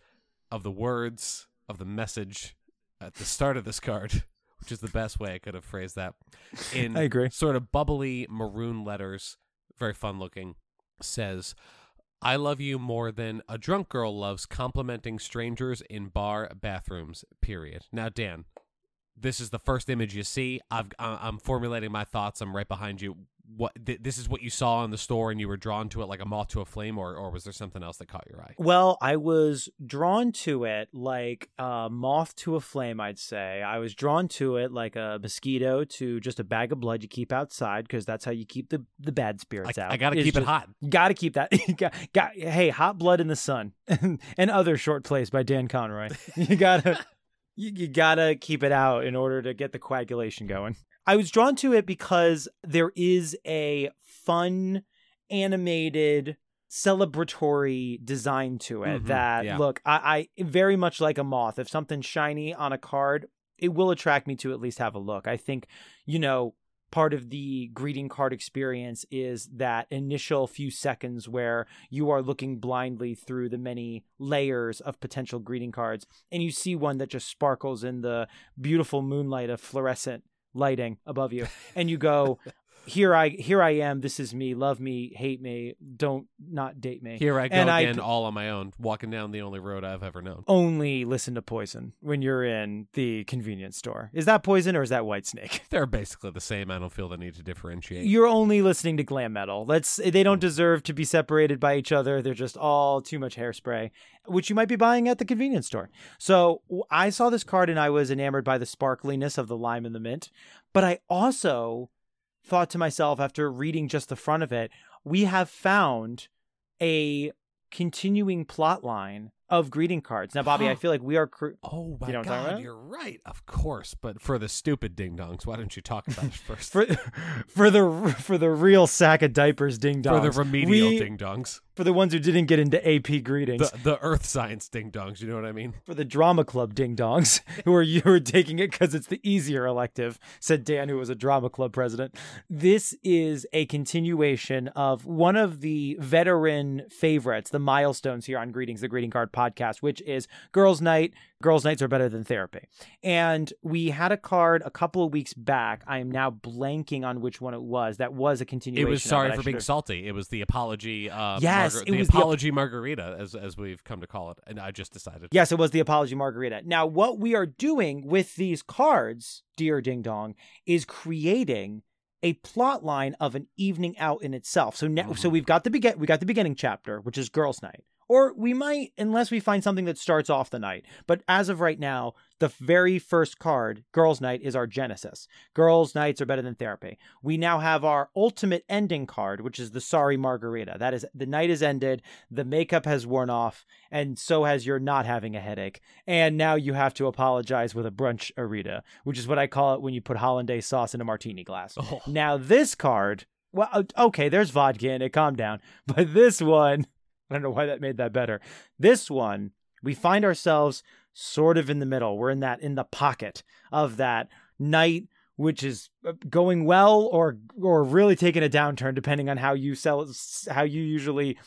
[SPEAKER 2] of the words of the message at the start of this card, [laughs] which is the best way I could have phrased that. In
[SPEAKER 1] I agree.
[SPEAKER 2] sort of bubbly maroon letters, very fun looking, says, I love you more than a drunk girl loves complimenting strangers in bar bathrooms, period. Now, Dan, this is the first image you see. I've, I'm formulating my thoughts. I'm right behind you. What th- this is what you saw in the store, and you were drawn to it like a moth to a flame, or or was there something else that caught your eye?
[SPEAKER 1] Well, I was drawn to it like a moth to a flame, I'd say. I was drawn to it like a mosquito to just a bag of blood you keep outside because that's how you keep the, the bad spirits
[SPEAKER 2] I,
[SPEAKER 1] out.
[SPEAKER 2] I got to
[SPEAKER 1] It's
[SPEAKER 2] keep it hot.
[SPEAKER 1] Got to keep that. [laughs] got, got, hey, Hot Blood in the Sun [laughs] and other short plays by Dan Conroy. [laughs] You gotta, you, you gotta keep it out in order to get the coagulation going. I was drawn to it because there is a fun, animated, celebratory design to it.
[SPEAKER 2] Mhm,
[SPEAKER 1] that
[SPEAKER 2] yeah.
[SPEAKER 1] look, I, I very much like a moth. If something's shiny on a card, it will attract me to at least have a look. I think, you know, part of the greeting card experience is that initial few seconds where you are looking blindly through the many layers of potential greeting cards and you see one that just sparkles in the beautiful moonlight of fluorescent lighting above you and you go [laughs] here i here i am this is me love me hate me don't not date me
[SPEAKER 2] Here I go
[SPEAKER 1] And
[SPEAKER 2] again,
[SPEAKER 1] c-
[SPEAKER 2] all on my own, walking down the only road I've ever known.
[SPEAKER 1] only listen to poison when you're in the convenience store is that poison or is that Whitesnake [laughs]
[SPEAKER 2] They're basically the same. I don't feel the need to differentiate.
[SPEAKER 1] You're only listening to glam metal. Let's they don't hmm. deserve to be separated by each other. They're just all too much hairspray, which you might be buying at the convenience store. So I saw this card and I was enamored by the sparkliness of the lime and the mint. But I also thought to myself after reading just the front of it, we have found a continuing plot line of greeting cards. Now, Bobby, I feel like we are cr-
[SPEAKER 2] Oh my
[SPEAKER 1] you know what
[SPEAKER 2] god, you're right. Of course, but for the stupid ding dongs, why don't you talk about it first? [laughs]
[SPEAKER 1] for for the for the real sack of diapers ding dongs.
[SPEAKER 2] For the remedial
[SPEAKER 1] we-
[SPEAKER 2] ding dongs,
[SPEAKER 1] for the ones who didn't get into AP greetings,
[SPEAKER 2] the the earth science ding dongs. You know what I mean?
[SPEAKER 1] for the drama club ding dongs [laughs] who are you are taking it because it's the easier elective, said Dan, who was a drama club president. This is a continuation of one of the veteran favorites, the milestones here on Greetings, the Greeting Card podcast, which is Girls' Night. Girls' Nights are better than therapy. And we had a card a couple of weeks back. I am now blanking on which one it was. That was a continuation.
[SPEAKER 2] It
[SPEAKER 1] was
[SPEAKER 2] sorry
[SPEAKER 1] I
[SPEAKER 2] for being salty. It was the apology. Uh,
[SPEAKER 1] Yes,
[SPEAKER 2] margar-
[SPEAKER 1] it
[SPEAKER 2] the
[SPEAKER 1] was the
[SPEAKER 2] apology margarita, as as we've come to call it, and I just decided.
[SPEAKER 1] Yes, it was the apology margarita. Now, what we are doing with these cards, dear Ding Dong, is creating a plot line of an evening out in itself. So now, so
[SPEAKER 2] Mhm.
[SPEAKER 1] we've got the begin we got the beginning chapter, which is girls' night. Or we might, unless we find something that starts off the night. But as of right now, the very first card, Girls' Night, is our Genesis. Girls' Nights are better than therapy. We now have our ultimate ending card, which is the Sorry Margarita. That is, the night is ended, the makeup has worn off, and so has your not having a headache. And now you have to apologize with a brunch arita, which is what I call it when you put hollandaise sauce in a martini glass.
[SPEAKER 2] Oh.
[SPEAKER 1] Now, this card, well, okay, there's vodka in it, calm down. [laughs] But this one, I don't know why that made that better. This one, we find ourselves sort of in the middle. We're in that, in the pocket of that night, which is uh, going well or, or really taking a downturn, depending on how you sell, how you usually,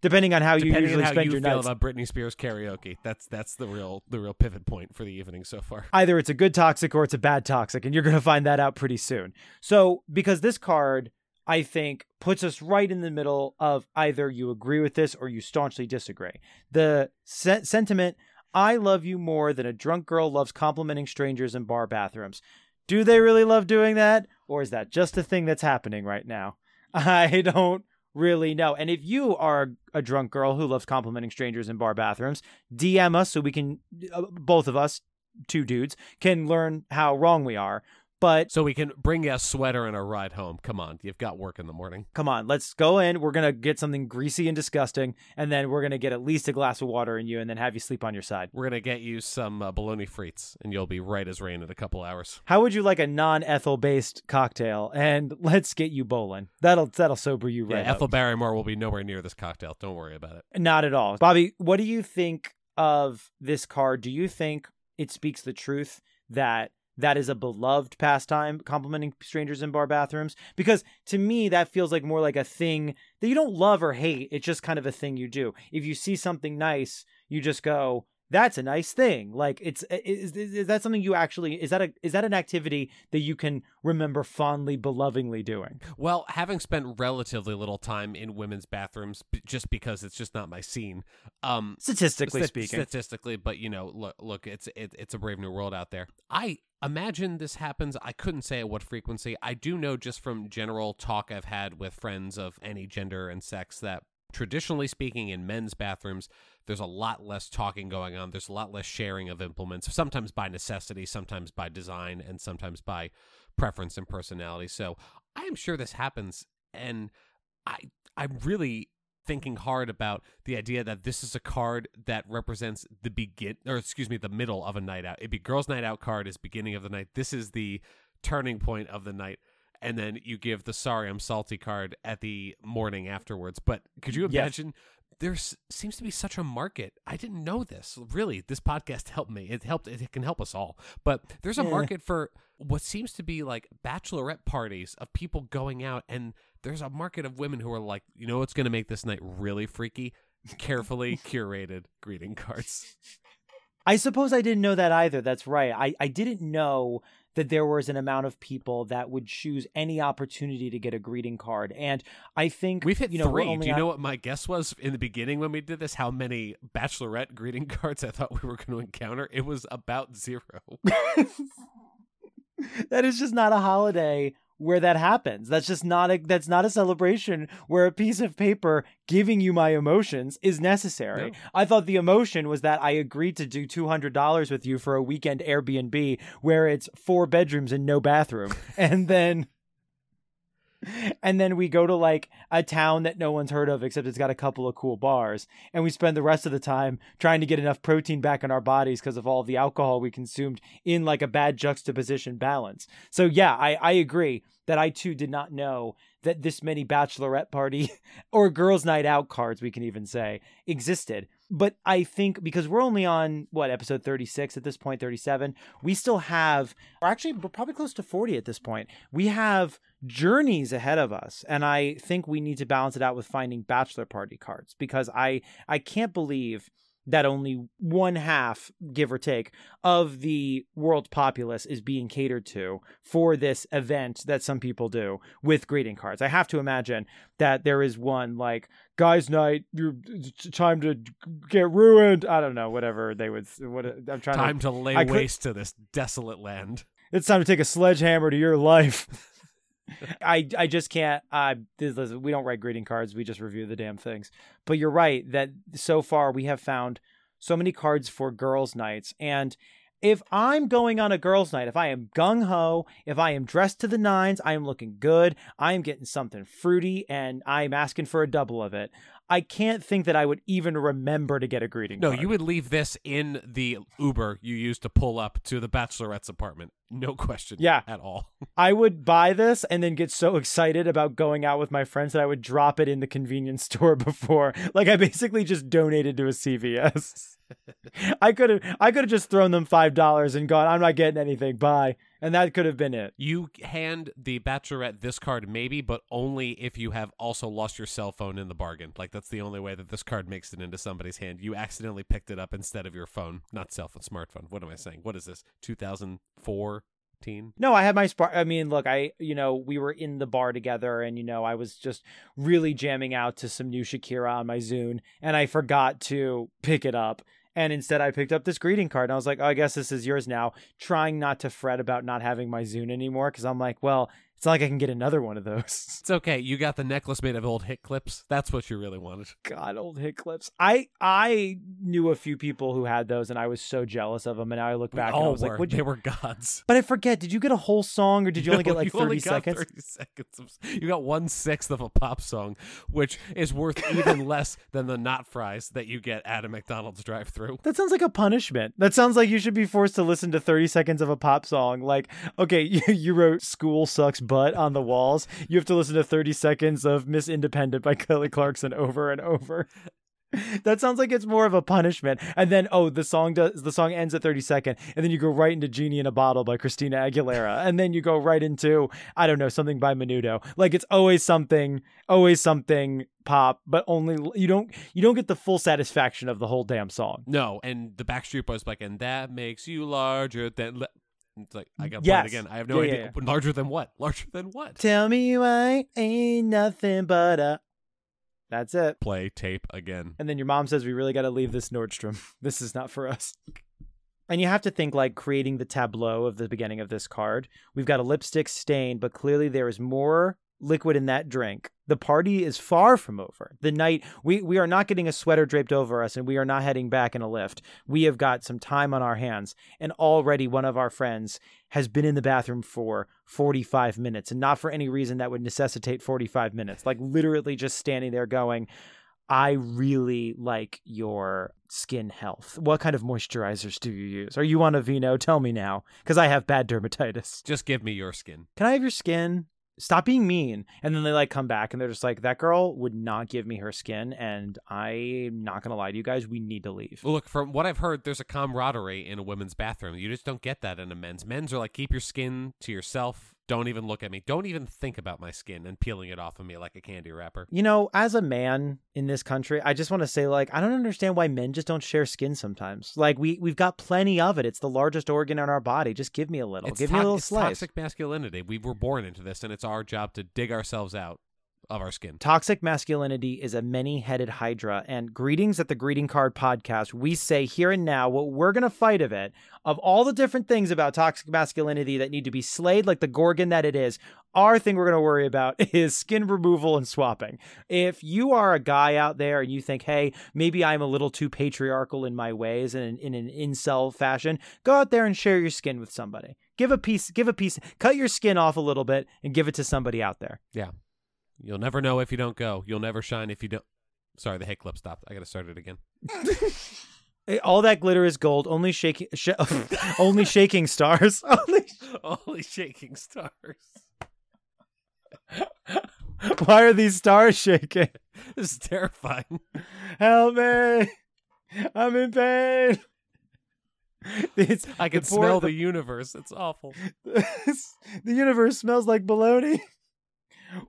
[SPEAKER 1] depending on how you usually
[SPEAKER 2] how
[SPEAKER 1] spend
[SPEAKER 2] you
[SPEAKER 1] your
[SPEAKER 2] feel
[SPEAKER 1] nights.
[SPEAKER 2] about Britney Spears karaoke, that's that's the real the real pivot point for the evening so far. [laughs]
[SPEAKER 1] either it's a good toxic or it's a bad toxic, and you're going to find that out pretty soon. So, because this card, I think, puts us right in the middle of either you agree with this or you staunchly disagree. The se- sentiment, I love you more than a drunk girl loves complimenting strangers in bar bathrooms. Do they really love doing that? Or is that just a thing that's happening right now? [laughs] I don't really know. And if you are a drunk girl who loves complimenting strangers in bar bathrooms, DM us so we can, uh, both of us, two dudes, can learn how wrong we are. But
[SPEAKER 2] So we can bring you a sweater and a ride home. Come on, you've got work in the morning.
[SPEAKER 1] come on, let's go in. We're going to get something greasy and disgusting, and then we're going to get at least a glass of water in you and then have you sleep on your side.
[SPEAKER 2] We're gonna get you some uh, bologna frites, and you'll be right as rain in a couple hours.
[SPEAKER 1] How would you like a non-ethyl based cocktail? And [laughs] let's get you bowling. That'll that'll sober you
[SPEAKER 2] Yeah,
[SPEAKER 1] right up.
[SPEAKER 2] Ethel Barrymore will be nowhere near this cocktail. Don't worry about it.
[SPEAKER 1] Not at all. Bobby, what do you think of this card? Do you think it speaks the truth that that is a beloved pastime, complimenting strangers in bar bathrooms? Because to me, that feels like more like a thing that you don't love or hate. It's just kind of a thing you do. If you see something nice, you just go, that's a nice thing. Like it's is, is, is that something you actually is that a is that an activity that you can remember fondly, belovingly doing?
[SPEAKER 2] Well, having spent relatively little time in women's bathrooms, b- just because it's just not my scene. Um,
[SPEAKER 1] Statistically
[SPEAKER 2] st-
[SPEAKER 1] speaking,
[SPEAKER 2] statistically, but you know, look, look, it's it, it's a brave new world out there. I imagine this happens. I couldn't say at what frequency. I do know just from general talk I've had with friends of any gender and sex that traditionally speaking in men's bathrooms there's a lot less talking going on. There's a lot less sharing of implements sometimes by necessity sometimes by design and sometimes by preference and personality. So i am sure this happens and i i'm really thinking hard about the idea that this is a card that represents the begin or excuse me the middle of a night out. It'd be girls night out card is beginning of the night. This is the turning point of the night and then you give the sorry I'm salty card at the morning afterwards. But could you
[SPEAKER 1] Yes.
[SPEAKER 2] imagine? There seems to be such a market. I didn't know this. Really, this podcast [laughs] helped me. It helped. It can help us all. But there's a
[SPEAKER 1] Yeah.
[SPEAKER 2] market for what seems to be like bachelorette parties of people going out, and there's a market of women who are like, you know, what's going to make this night really freaky? Carefully [laughs] curated greeting cards.
[SPEAKER 1] I suppose I didn't know that either. That's right. I, I didn't know that there was an amount of people that would choose any opportunity to get a greeting card. And I think
[SPEAKER 2] We've hit
[SPEAKER 1] you know,
[SPEAKER 2] three. Do you
[SPEAKER 1] on-
[SPEAKER 2] know what my guess was in the beginning when we did this? How many bachelorette greeting [laughs] cards I thought we were going to encounter? It was about zero. [laughs]
[SPEAKER 1] that is just not a holiday where that happens. That's just not a that's not a celebration where a piece of paper giving you my emotions is necessary.
[SPEAKER 2] No.
[SPEAKER 1] I thought the emotion was that I agreed to do $200 with you for a weekend Airbnb where it's four bedrooms and no bathroom. [laughs] and then and then we go to like a town that no one's heard of except it's got a couple of cool bars. And we spend the rest of the time trying to get enough protein back in our bodies because of all the alcohol we consumed in like a bad juxtaposition balance. So yeah i i agree that i too did not know that this many bachelorette party [laughs] or girls night out cards we can even say existed. But i think because we're only on what episode 36 at this point 37 we still have or actually we're probably close to 40 at this point. We have journeys ahead of us and i think we need to balance it out with finding bachelor party cards because i i can't believe that only one half give or take of the world populace is being catered to for this event that some people do with greeting cards i have to imagine that there is one like guys night you're it's time to get ruined i don't know whatever they would what i'm trying
[SPEAKER 2] Time
[SPEAKER 1] to
[SPEAKER 2] to lay
[SPEAKER 1] I could-
[SPEAKER 2] waste to this desolate land.
[SPEAKER 1] it's time to take a sledgehammer to your life. [laughs] I I just can't. Uh, this, we don't write greeting cards. We just review the damn things. But you're right that so far we have found so many cards for girls' nights. And if I'm going on a girls' night, if I am gung ho, if I am dressed to the nines, I am looking good. I am getting something fruity, and I'm asking for a double of it. I can't think that I would even remember to get a greeting
[SPEAKER 2] No,
[SPEAKER 1] card.
[SPEAKER 2] you would leave this in the Uber you used to pull up to the bachelorette's apartment. No question.
[SPEAKER 1] Yeah.
[SPEAKER 2] At all. [laughs]
[SPEAKER 1] I would buy this and then get so excited about going out with my friends that I would drop it in the convenience [laughs] store before. Like I basically just donated to a CVS. [laughs] I could have I could have just thrown them five dollars and gone, I'm not getting anything, bye. And that could have been it.
[SPEAKER 2] You hand the bachelorette this card, maybe, but only if you have also lost your cell phone in the bargain. Like that's the only way that this card makes it into somebody's hand. You accidentally picked it up instead of your phone, not cell phone, smartphone. What am I saying? What is this? 2004?
[SPEAKER 1] No, I had my spark. I mean, look, I, you know, we were in the bar together and, you know, I was just really jamming out to some new Shakira on my Zune and I forgot to pick it up. And instead, I picked up this greeting card and I was like, oh, I guess this is yours now. Trying not to fret about not having my Zune anymore because I'm like, well, it's not like I can get another one of those. [laughs]
[SPEAKER 2] It's okay. You got the necklace made of old hit clips. That's what you really wanted.
[SPEAKER 1] God, old hit clips. I I knew a few people who had those and I was so jealous of them. And now I look
[SPEAKER 2] We
[SPEAKER 1] back and I was
[SPEAKER 2] were.
[SPEAKER 1] like, would
[SPEAKER 2] They were gods. [laughs]
[SPEAKER 1] But I forget, did you get a whole song or did you [laughs] only get like
[SPEAKER 2] you only
[SPEAKER 1] 30
[SPEAKER 2] got
[SPEAKER 1] seconds?
[SPEAKER 2] 30 seconds. of- you got one sixth of a pop song, which is worth even less than the not fries that you get at a McDonald's drive-through.
[SPEAKER 1] That sounds like a punishment. That sounds like you should be forced to listen to 30 seconds of a pop song. Like, okay, you, you wrote School Sucks Butt on the walls. You have to listen to 30 seconds of Miss Independent by [laughs] Kelly Clarkson over and over. [laughs] that sounds like it's more of a punishment. And then oh, the song does the song ends at 30 second, and then you go right into Genie in a Bottle by Christina Aguilera, [laughs] and then you go right into I don't know something by Menudo. Like it's always something, always something pop, but only you don't you don't get the full satisfaction of the whole damn song.
[SPEAKER 2] No, and the Backstreet Boys like, and that makes you larger than. It's like I got
[SPEAKER 1] Yes.
[SPEAKER 2] play it again. I have no
[SPEAKER 1] Yeah,
[SPEAKER 2] idea.
[SPEAKER 1] yeah,
[SPEAKER 2] Larger than what? [laughs] Larger than what?
[SPEAKER 1] Tell me why ain't nothing but a. That's it.
[SPEAKER 2] Play tape again.
[SPEAKER 1] And then your mom says, We really got to leave this Nordstrom. [laughs] This is not for us. And you have to think like creating the tableau of the beginning of this card. We've got a lipstick stain, but clearly there is more liquid in that drink. The party is far from over. The night we we are not getting a sweater draped over us and we are not heading back in a lift. We have got some time on our hands and already one of our friends has been in the bathroom for 45 minutes and not for any reason that would necessitate 45 minutes. Like literally just standing there going, I really like your skin health. What kind of moisturizers do you use? Are you on a vino? Tell me now, because I have bad dermatitis.
[SPEAKER 2] Just give me your skin.
[SPEAKER 1] Can I have your skin? Stop being mean. And then they like come back and they're just like, that girl would not give me her skin. And I'm not to lie to you guys. We need to leave.
[SPEAKER 2] Look, from what I've heard, there's a camaraderie in a women's bathroom. You just don't get that in a men's. Men's are like, keep your skin to yourself. Don't even look at me. Don't even think about my skin and peeling it off of me like a candy wrapper.
[SPEAKER 1] You know, as a man in this country, I just want to say, like, I don't understand why men just don't share skin sometimes. Like, we we've got plenty of it. It's the largest organ in our body. Just give me a little.
[SPEAKER 2] It's,
[SPEAKER 1] give me a little
[SPEAKER 2] it's
[SPEAKER 1] slice.
[SPEAKER 2] toxic masculinity. We were born into this, and it's our job to dig ourselves out of our skin.
[SPEAKER 1] Toxic masculinity is a many headed hydra. And greetings at the Greeting Card Podcast. We say here and now what we're going to fight of it. Of all the different things about toxic masculinity that need to be slayed, like the Gorgon that it is, our thing we're going to worry about [laughs] is skin removal and swapping. If you are a guy out there and you think, hey, maybe I'm a little too patriarchal in my ways and in, an incel fashion, go out there and share your skin with somebody. Give a piece, give a piece, cut your skin off a little bit and give it to somebody out there.
[SPEAKER 2] You'll never know if you don't go. You'll never shine if you don't. Sorry, the hit clip stopped. I got to start it again. [laughs]
[SPEAKER 1] All that glitter is gold. Only shaking, sh- [laughs] only shaking stars. [laughs] Only.
[SPEAKER 2] Holy shaking stars.
[SPEAKER 1] Why are these stars shaking?
[SPEAKER 2] This is terrifying.
[SPEAKER 1] Help me! I'm in pain. It's,
[SPEAKER 2] I can
[SPEAKER 1] the poor-
[SPEAKER 2] smell the universe. It's awful.
[SPEAKER 1] the universe smells like baloney.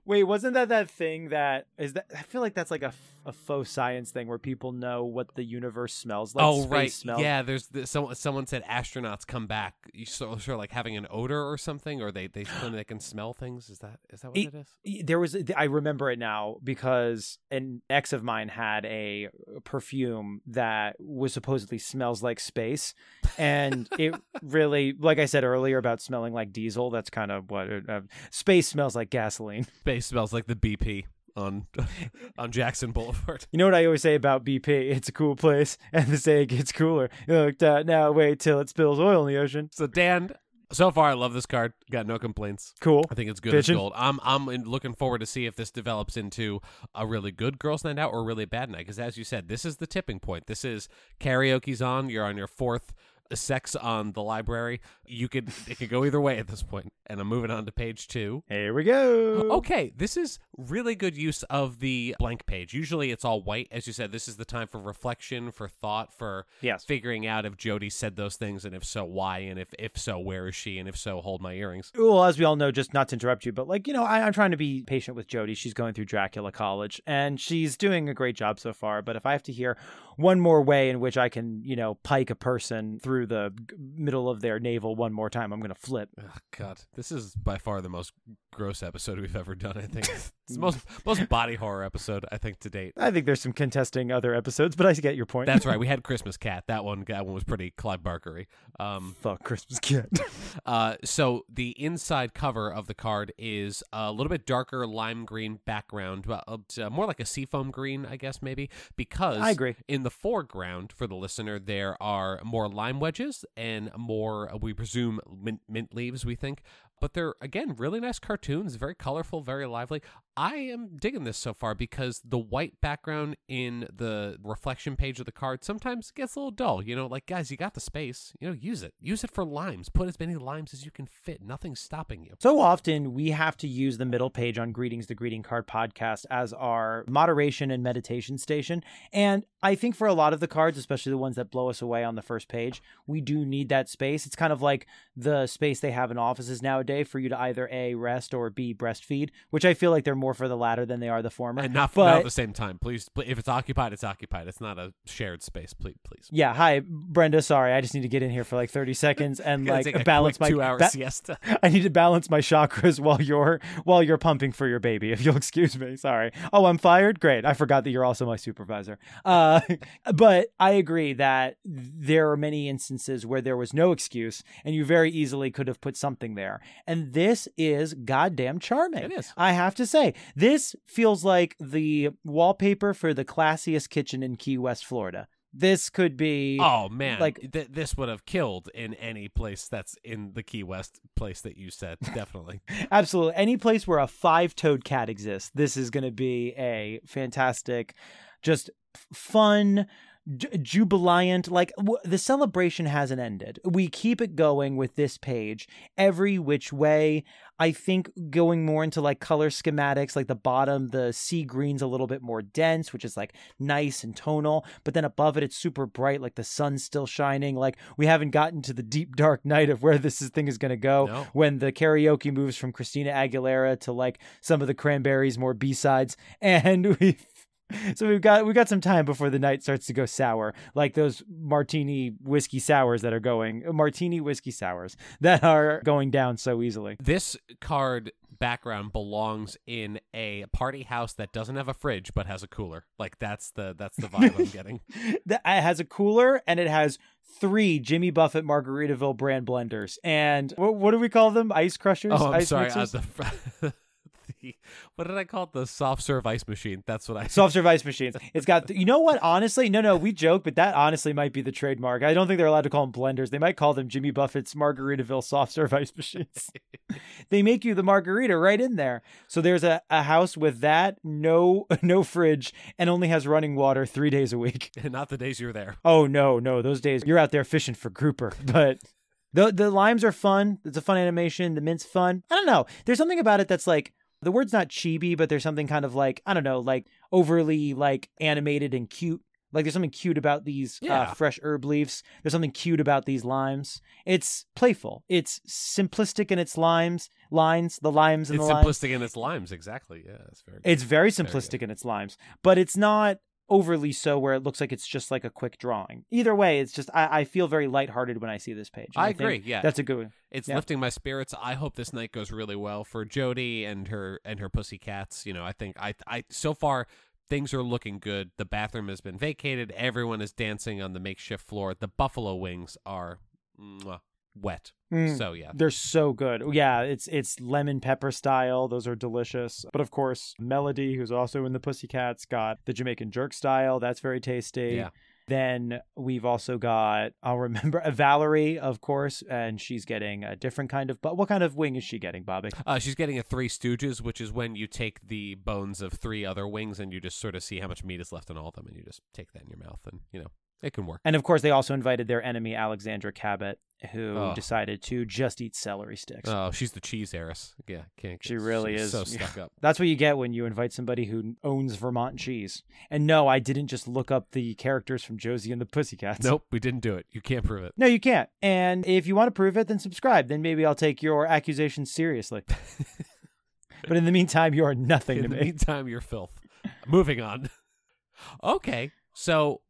[SPEAKER 1] Wait, wasn't that that thing that is that? I feel like that's like a, a faux science thing where people know what the universe smells like.
[SPEAKER 2] oh right,
[SPEAKER 1] smells.
[SPEAKER 2] yeah. There's the, someone. Someone said astronauts come back. You so sure like having an odor or something, or they they claim they can smell things. Is that is that what
[SPEAKER 1] It-
[SPEAKER 2] it is?
[SPEAKER 1] there was I remember it now because an ex of mine had a perfume that was supposedly smells like space and [laughs] it really like I said earlier about smelling like diesel that's kind of what it, uh, space smells like gasoline.
[SPEAKER 2] Space smells like the BP on [laughs] on Jackson Boulevard.
[SPEAKER 1] You know what I always say about BP? It's a cool place and the say it gets cooler. Look, uh, now wait till it spills oil in the ocean.
[SPEAKER 2] So Dan, so far I love this card. Got no complaints.
[SPEAKER 1] Cool.
[SPEAKER 2] I think it's good as gold. I'm I'm looking forward to see if this develops into a really good girls' night out or a really bad night. Because as you said, this is the tipping point. This is karaoke's on. You're on your fourth sex on the library. You could it could go either way at this point. And I'm moving on to page two.
[SPEAKER 1] Here we go.
[SPEAKER 2] Okay, this is really good use of the blank page. Usually it's all white. As you said, this is the time for reflection, for thought, for
[SPEAKER 1] Yes.
[SPEAKER 2] figuring out if Jody said those things and if so, why, and if if so, where is she, and if so, hold my earrings.
[SPEAKER 1] well, as we all know, just not to interrupt you, but like, you know, I, I'm trying to be patient with Jody. She's going through Dracula College and she's doing a great job so far. But if I have to hear one more way in which I can, you know, pike a person through the middle of their navel one more time, I'm going to flip.
[SPEAKER 2] Oh, God, this is by far the most gross episode we've ever done. I think [laughs] it's the most most body horror episode I think to date.
[SPEAKER 1] I think there's some contesting other episodes, but I get your point.
[SPEAKER 2] That's right. [laughs] We had Christmas Cat. That one, that one was pretty Clive Barkery. Um,
[SPEAKER 1] Fuck Christmas Cat. [laughs]
[SPEAKER 2] uh, so the inside cover of the card is a little bit darker lime green background, well, uh, more like a seafoam green, I guess maybe, because
[SPEAKER 1] I agree.
[SPEAKER 2] in the foreground for the listener there are more lime wedges and more, uh, we presume, mint, mint leaves. We think but they're again really nice cartoons, very colorful, very lively. I am digging this so far because the white background in the reflection page of the card sometimes gets a little dull. You know, like guys, you got the space, you know, use it. Use it for limes. Put as many limes as you can fit. Nothing's stopping you.
[SPEAKER 1] So often we have to use the middle page on Greetings the Greeting Card podcast as our moderation and meditation station. And I think for a lot of the cards, especially the ones that blow us away on the first page, we do need that space. It's kind of like the space they have in offices nowadays for you to either A, rest or B, breastfeed, which I feel like they're more for the latter than they are the former.
[SPEAKER 2] And not,
[SPEAKER 1] but,
[SPEAKER 2] not at the same time. Please, if it's occupied, it's occupied. It's not a shared space. Please, please.
[SPEAKER 1] Yeah, hi, Brenda. Sorry, I just need to get in here for like 30 seconds and [laughs] like balance my
[SPEAKER 2] two-hour
[SPEAKER 1] ba-
[SPEAKER 2] siesta. [laughs]
[SPEAKER 1] I need to balance my chakras while you're while you're pumping for your baby. If you'll [laughs] excuse me, sorry. Oh, I'm fired. Great. I forgot that you're also my supervisor. Uh, but I agree that there are many instances where there was no excuse, and you very easily could have put something there. And this is goddamn charming.
[SPEAKER 2] It is.
[SPEAKER 1] I have to say, this feels like the wallpaper for the classiest kitchen in Key West, Florida. This could be
[SPEAKER 2] Oh man,
[SPEAKER 1] like-
[SPEAKER 2] th- this would have killed in any place that's in the Key West place that you said. [laughs] Definitely.
[SPEAKER 1] Absolutely. Any place where a five toed cat exists, this is going to be a fantastic, just fun, j- jubilant. Like w- the celebration hasn't ended. We keep it going with this page every which way. I think going more into like color schematics, like the bottom, the sea green's a little bit more dense, which is like nice and tonal. But then above it, it's super bright, like the sun's still shining. Like we haven't gotten to the deep dark night of where this is, thing is going to go
[SPEAKER 2] No.
[SPEAKER 1] when the karaoke moves from Christina Aguilera to like some of the Cranberries more B sides, and [laughs] we. So we've got we've got some time before the night starts to go sour, like those martini whiskey sours that are going martini whiskey sours that are going down so easily.
[SPEAKER 2] This card background belongs in a party house that doesn't have a fridge but has a cooler. Like that's the that's the vibe I'm getting. [laughs]
[SPEAKER 1] It has a cooler and it has three Jimmy Buffett Margaritaville brand blenders, and what, what do we call them? Ice crushers.
[SPEAKER 2] Oh, I'm
[SPEAKER 1] ice
[SPEAKER 2] sorry. Uh, the, [laughs] [laughs] the what did I call it? The soft serve ice machine. That's what I. [laughs]
[SPEAKER 1] Soft [laughs] serve ice machines. It's got, you know what? Honestly, no, no, we joke, but that honestly might be the trademark. I don't think they're allowed to call them blenders. They might call them Jimmy Buffett's Margaritaville soft serve ice machines. they make you the margarita right in there. So there's a, a house with that, no, no fridge, and only has running water three days a week.
[SPEAKER 2] Not the days you're there.
[SPEAKER 1] Oh no, no, those days you're out there fishing for grouper, but. The, the limes are fun. It's a fun animation. The mint's fun. I don't know. There's something about it that's like the word's not chibi, but there's something kind of like I don't know, like overly like animated and cute. Like there's something cute about these uh, fresh herb leaves. There's something cute about these limes. It's playful. It's simplistic in its limes, lines, the limes and
[SPEAKER 2] It's
[SPEAKER 1] the limes.
[SPEAKER 2] It's simplistic in its limes. Exactly. Yeah, that's very.
[SPEAKER 1] It's very
[SPEAKER 2] Very good.
[SPEAKER 1] simplistic in its limes, but it's not overly so where it looks like it's just like a quick drawing. Either way, it's just I, I feel very lighthearted when I see this page. and
[SPEAKER 2] I agree. Yeah,
[SPEAKER 1] That's a good one.
[SPEAKER 2] it's
[SPEAKER 1] yeah.
[SPEAKER 2] lifting my spirits. I hope this night goes really well for Jody and her and her pussycats. You know, I think I I so far things are looking good. The bathroom has been vacated. Everyone is dancing on the makeshift floor. The buffalo wings are mwah, wet.
[SPEAKER 1] Mm.
[SPEAKER 2] So yeah,
[SPEAKER 1] They're so good. Yeah, it's it's lemon pepper style. Those are delicious. But of course, Melody, who's also in the Pussycats, got the Jamaican jerk style. That's very tasty.
[SPEAKER 2] Yeah.
[SPEAKER 1] Then we've also got I'll remember uh, [laughs] Valerie, of course, and she's getting a different kind of. But what kind of wing is she getting, Bobby?
[SPEAKER 2] Uh, she's getting a Three Stooges, which is when you take the bones of three other wings and you just sort of see how much meat is left in all of them, and you just take that in your mouth, and you know it can work.
[SPEAKER 1] And of course, they also invited their enemy Alexandra Cabot, who
[SPEAKER 2] Oh.
[SPEAKER 1] decided to just eat celery sticks.
[SPEAKER 2] Oh, she's the cheese heiress. Yeah, can't.
[SPEAKER 1] She really
[SPEAKER 2] she's
[SPEAKER 1] is.
[SPEAKER 2] so [laughs] stuck up.
[SPEAKER 1] That's what you get when you invite somebody who owns Vermont cheese. And no, I didn't just look up the characters from Josie and the Pussycats.
[SPEAKER 2] Nope, we didn't do it. You can't prove it.
[SPEAKER 1] No, you can't. And if you want to prove it, then subscribe. Then maybe I'll take your accusations seriously. [laughs] but in the meantime, you are nothing
[SPEAKER 2] In
[SPEAKER 1] to
[SPEAKER 2] the
[SPEAKER 1] me.
[SPEAKER 2] meantime, you're filth. Moving on. [laughs] Okay, so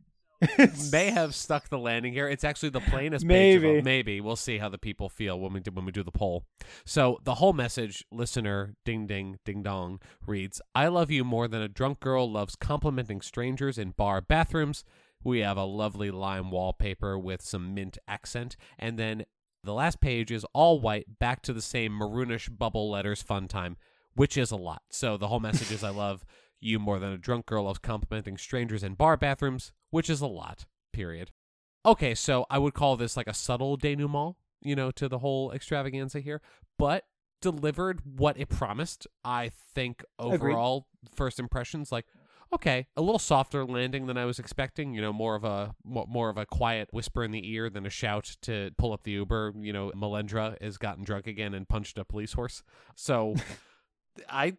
[SPEAKER 2] [laughs] may have stuck the landing here. It's actually the plainest page. Of
[SPEAKER 1] Maybe.
[SPEAKER 2] Maybe we'll see how the people feel when we do when we do the poll. So the whole message, listener, ding ding ding dong, reads: "I love you more than a drunk girl loves complimenting strangers in bar bathrooms." We have a lovely lime wallpaper with some mint accent, and then the last page is all white, back to the same maroonish bubble letters. Fun time, which is a lot. So the whole message is: "I love." You more than a drunk girl loves complimenting strangers in bar bathrooms, which is a lot, period. Okay, so I would call this like a subtle denouement, you know, to the whole extravaganza here. But delivered what it promised. I think
[SPEAKER 1] Agreed.
[SPEAKER 2] overall first impressions like okay, a little softer landing than I was expecting. You know, more of a more of a quiet whisper in the ear than a shout to pull up the Uber. You know, Melendra has gotten drunk again and punched a police horse. So, [laughs] I.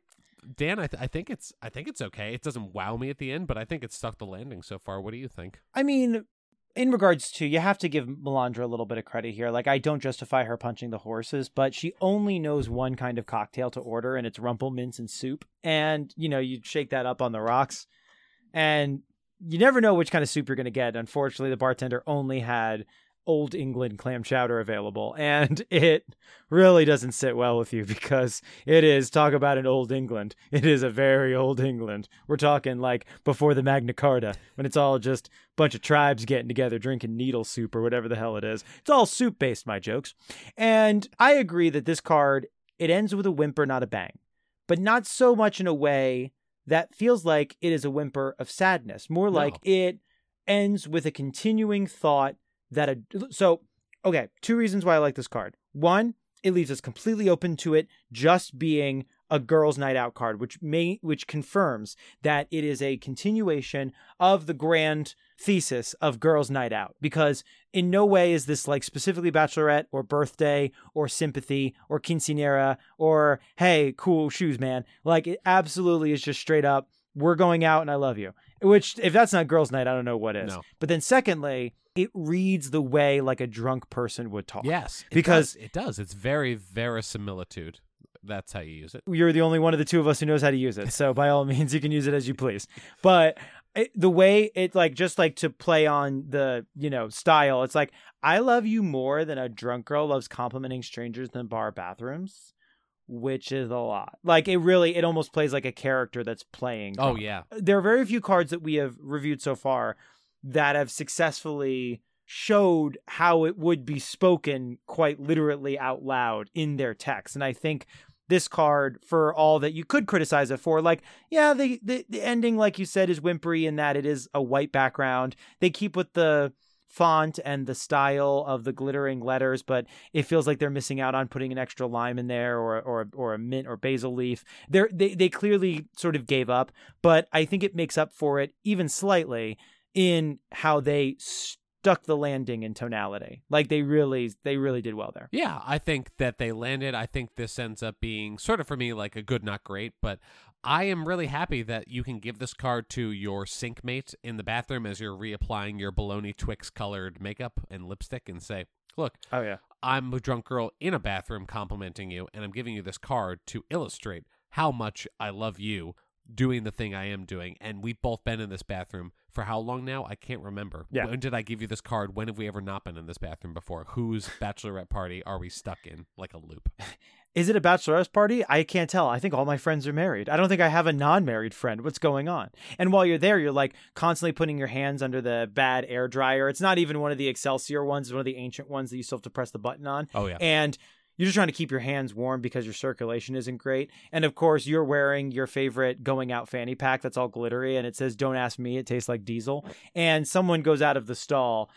[SPEAKER 2] Dan, I, th- I think it's I think it's okay. It doesn't wow me at the end, but I think it's stuck the landing so far. What do you think?
[SPEAKER 1] I mean, in regards to, you have to give Melandra a little bit of credit here. Like, I don't justify her punching the horses, but she only knows one kind of cocktail to order, and it's Rumple Minze and soup. And, you know, you shake that up on the rocks, and you never know which kind of soup you're going to get. Unfortunately, the bartender only had Old England clam chowder available, and [laughs] it really doesn't sit well with you because it is talk about an old England. It is a very old England. We're talking like before the Magna Carta, when it's all just a bunch of tribes getting together drinking needle soup or whatever the hell it is. It's all soup based, my jokes. And I agree that this card it ends with a whimper, not a bang, but not so much in a way that feels like it is a whimper of sadness. More like
[SPEAKER 2] No.
[SPEAKER 1] it ends with a continuing thought that a so okay two reasons why i like this card. One it leaves us completely open to it just being a girls night out card which may which confirms that it is a continuation of the grand thesis of girls night out because in no way is this like specifically bachelorette or birthday or sympathy or quinceanera or hey cool shoes man. Like it absolutely is just straight up we're going out and i love you. Which if that's not girls night i don't know what is.
[SPEAKER 2] No.
[SPEAKER 1] but then secondly it reads the way like a drunk person would talk
[SPEAKER 2] Yes, it
[SPEAKER 1] Because-
[SPEAKER 2] does. it does. It's very verisimilitude. That's how you use it.
[SPEAKER 1] you're the only one of the two of us who knows how to use it. So by all means, you can use it as you please. But it, the way it like just like to play on the you know style, it's like I love you more than a drunk girl loves complimenting strangers in bar bathrooms, which is a lot. Like it really, it almost plays like a character that's playing.
[SPEAKER 2] Oh yeah,
[SPEAKER 1] there are very few cards that we have reviewed so far that have successfully showed how it would be spoken quite literally out loud in their text. And i think this card for all that you could criticize it for like yeah the, the the ending like you said is whimpery in that it is a white background. They keep with the font and the style of the glittering letters but it feels like they're missing out on putting an extra lime in there or or or a mint or basil leaf. They're, they they clearly sort of gave up but I think it makes up for it even slightly in how they stuck the landing in tonality. Like they really they really did well there.
[SPEAKER 2] yeah. I think that they landed. I think this ends up being sort of for me like a good, not great, but. I am really happy that you can give this card to your sink mate in the bathroom as you're reapplying your baloney Twix colored makeup and lipstick and say, Look,
[SPEAKER 1] Oh yeah.
[SPEAKER 2] I'm a drunk girl in a bathroom complimenting you, and I'm giving you this card to illustrate how much I love you doing the thing I am doing. And we've both been in this bathroom for how long now? I can't remember.
[SPEAKER 1] Yeah.
[SPEAKER 2] When did I give you this card? When have we ever not been in this bathroom before? Whose bachelorette party are we stuck in like a loop? [laughs]
[SPEAKER 1] Is it a bachelorette party? I can't tell. I think all my friends are married. I don't think I have a non-married friend. What's going on? And while you're there, you're like constantly putting your hands under the bad air dryer. It's not even one of the Excelsior ones, it's one of the ancient ones that you still have to press the button on.
[SPEAKER 2] Oh, yeah.
[SPEAKER 1] and you're just trying to keep your hands warm because your circulation isn't great. And of course, you're wearing your favorite going out fanny pack that's all glittery and it says, Don't ask me, it tastes like diesel. And someone goes out of the stall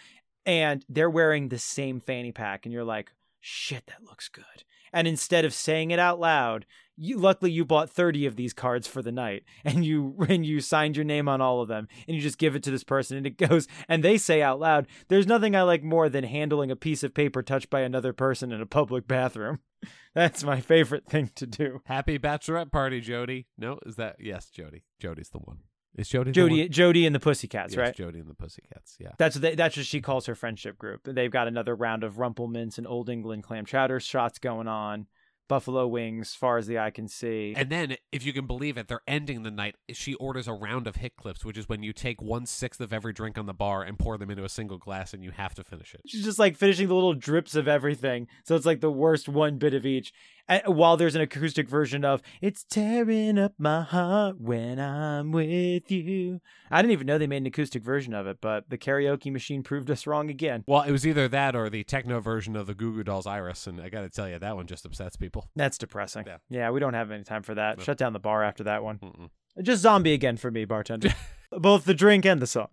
[SPEAKER 1] and they're wearing the same fanny pack, and you're like, Shit, that looks good. And instead of saying it out loud, you luckily you bought 30 of these cards for the night [laughs] and you and you signed your name on all of them and you just give it to this person and it [laughs] goes and they say out loud there's nothing i like more than handling a piece of paper touched by another person in a public bathroom [laughs] that's my favorite thing to do
[SPEAKER 2] Happy bachelorette party, Jody. No, is that yes, Jody? Jody's the one. Is Jody? the
[SPEAKER 1] jody jody and the pussycats
[SPEAKER 2] Yes,
[SPEAKER 1] right
[SPEAKER 2] Jody and the Pussycats. Yeah.
[SPEAKER 1] that's what they, that's what she calls her friendship group they've got another round of Rumple Minze and old england clam chowder shots going on buffalo wings as far as the eye can see
[SPEAKER 2] And then, if you can believe it, they're ending the night. She orders a round of hit clips, which is when you take one sixth of every drink on the bar and pour them into a single glass, and you have to finish it.
[SPEAKER 1] She's just like finishing the little drips of everything. So it's like the worst one bit of each. And while there's an acoustic version of It's tearing up my heart when I'm with you. I didn't even know they made an acoustic version of it, but the karaoke machine proved us wrong again.
[SPEAKER 2] Well, it was either that or the techno version of the Goo Goo Dolls Iris, and I got to tell you, that one just upsets people.
[SPEAKER 1] That's depressing.
[SPEAKER 2] Yeah.
[SPEAKER 1] Yeah, we don't have any time for that.
[SPEAKER 2] No.
[SPEAKER 1] Shut down the bar after that one.
[SPEAKER 2] Mm-mm.
[SPEAKER 1] Just zombie again for me, bartender. [laughs] Both the drink and the song.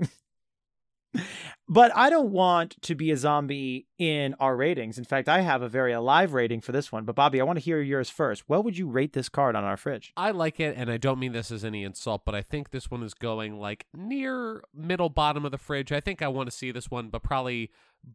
[SPEAKER 1] But I don't want to be a zombie in our ratings. In fact, I have a very alive rating for this one. But Bobby, I want to hear yours first. What would you rate this card on our fridge?
[SPEAKER 2] I like it, and I don't mean this as any insult, but I think this one is going like near middle bottom of the fridge. I think I want to see this one, but probably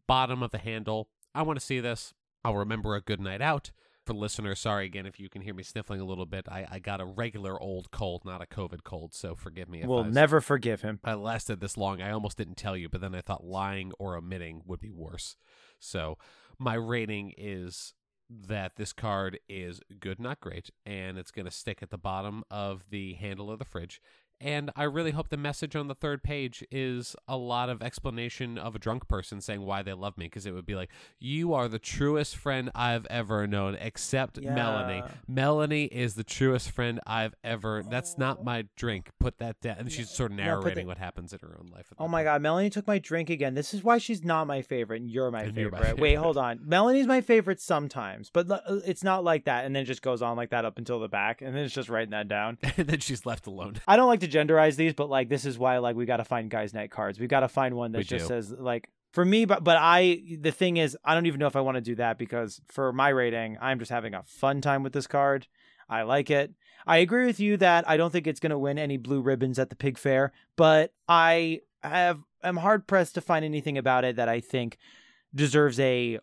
[SPEAKER 2] bottom of the handle. I want to see this. I'll remember a good night out. For listeners, sorry again if you can hear me sniffling a little bit. I, I got a regular old cold, not a COVID cold, so forgive me if
[SPEAKER 1] We'll
[SPEAKER 2] I was-
[SPEAKER 1] never forgive him.
[SPEAKER 2] I lasted this long. I almost didn't tell you, but then I thought lying or omitting would be worse. So my rating is that this card is good, not great, and it's going to stick at the bottom of the handle of the fridge. And I really hope the message on the third page is a lot of explanation of a drunk person saying why they love me, because it would be like, You are the truest friend I've ever known, except Melanie.
[SPEAKER 1] Yeah.
[SPEAKER 2] Melanie is the truest friend I've ever. That's not my drink. Put that down. And she's sort of narrating
[SPEAKER 1] the-
[SPEAKER 2] what happens in her own life.
[SPEAKER 1] Oh my
[SPEAKER 2] point.
[SPEAKER 1] god, Melanie took my drink again. This is why she's not my favorite and you're my
[SPEAKER 2] And you're
[SPEAKER 1] favorite. Wait, hold on. Melanie's my favorite sometimes, but uh, it's not like that and then it just goes on like that up until the back and then it's just writing that down. [laughs]
[SPEAKER 2] and then she's left alone.
[SPEAKER 1] I don't like to genderize these, but like this is why like we got to find guys night cards. We got to find one that
[SPEAKER 2] We
[SPEAKER 1] just
[SPEAKER 2] do.
[SPEAKER 1] says like for me but but I the thing is I don't even know if I want to do that because for my rating, I'm just having a fun time with this card. I like it. I agree with you that I don't think it's going to win any blue ribbons at the pig fair, but I have am hard pressed to find anything about it that I think deserves a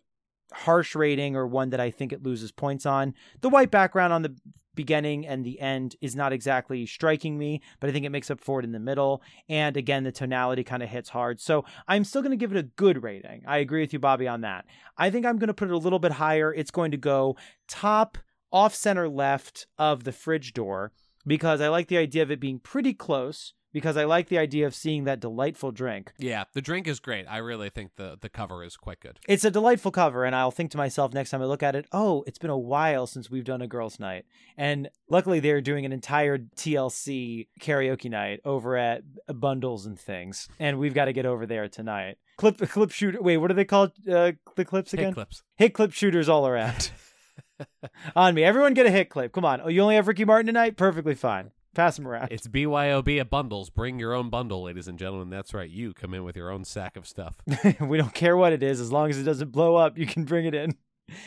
[SPEAKER 1] harsh rating or one that I think it loses points on. The white background on the beginning and the end is not exactly striking me, but I think it makes up for it in the middle. And again, the tonality kind of hits hard. So I'm still going to give it a good rating. I agree with you, Bobby, on that. I think I'm going to put it a little bit higher. It's going to go top off center left of the fridge door because I like the idea of it being pretty close. Because I like the idea of seeing that delightful drink.
[SPEAKER 2] Yeah, the drink is great. I really think the the cover is quite good.
[SPEAKER 1] It's a delightful cover, and I'll think to myself next time I look at it, oh, it's been a while since we've done a girls' night. And luckily, they're doing an entire TLC karaoke night over at Bundles and Things, and we've got to get over there tonight. Clip, clip shooter. Wait, what are they called? Uh, the clips again?
[SPEAKER 2] Hit clips.
[SPEAKER 1] Hit clip shooters all around. [laughs] On me, everyone get a hit clip. Come on. Oh, you only have Ricky Martin tonight? Perfectly fine. Pass them around.
[SPEAKER 2] It's BYOB at bundles. Bring your own bundle, ladies and gentlemen. That's right. You come in with your own sack of stuff. [laughs]
[SPEAKER 1] we don't care what it is as long as it doesn't blow up you can bring it in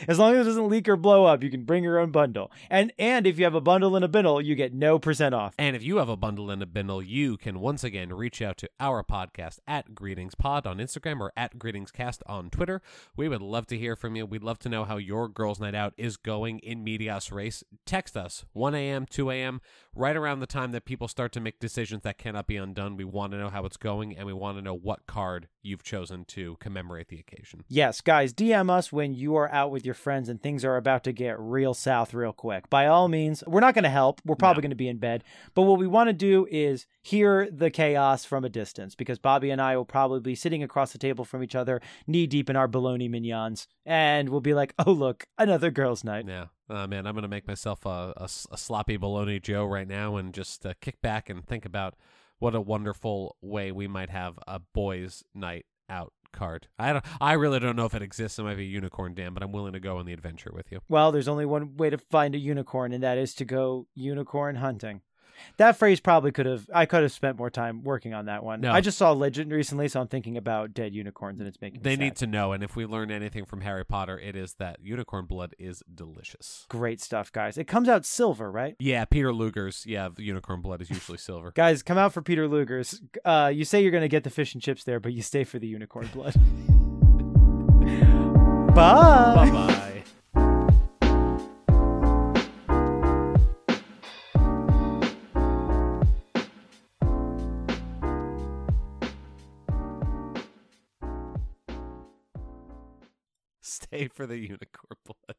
[SPEAKER 1] as long as it doesn't leak or blow up you can bring your own bundle and and if you have a bundle and a bindle you get no percent off
[SPEAKER 2] And if you have a bundle and a bindle, you can once again reach out to our podcast at Greetings Pod on Instagram or at GreetingsCast on Twitter. We would love to hear from you. We'd love to know how your girls' night out is going in medias res. Text us 1 a.m., 2 a.m., right around the time that people start to make decisions that cannot be undone. We want to know how it's going and we want to know what card you've chosen to commemorate the occasion.
[SPEAKER 1] yes guys dm us when you are out with your friends and things are about to get real south real quick by all means we're not going to help we're probably
[SPEAKER 2] No.
[SPEAKER 1] going to be in bed but what we want to do is hear the chaos from a distance because bobby and i will probably be sitting across the table from each other knee deep in our bologna mignons and we'll be like oh look another girls night
[SPEAKER 2] Yeah. Uh, man, I'm going to make myself a sloppy bologna Joe right now and just uh, kick back and think about what a wonderful way we might have a boys' night out card. I don't. I really don't know if it exists. It might be a unicorn dam, but I'm willing to go on the adventure with you.
[SPEAKER 1] Well, there's only one way to find a unicorn, and that is to go unicorn hunting. That phrase probably could have I could have spent more time working on that one.
[SPEAKER 2] No.
[SPEAKER 1] I just saw Legend recently, so I'm thinking about dead unicorns, and it's making
[SPEAKER 2] They need to know, and if we learn anything from Harry Potter, it is that unicorn blood is delicious.
[SPEAKER 1] Great stuff, guys. It comes out silver, right?
[SPEAKER 2] Yeah, Peter Luger's. Yeah, the unicorn blood is usually silver. [laughs]
[SPEAKER 1] Guys, come out for Peter Luger's. Uh, you say you're going to get the fish and chips there, but you stay for the unicorn blood. [laughs]
[SPEAKER 2] Bye. bye Stay for the unicorn blood.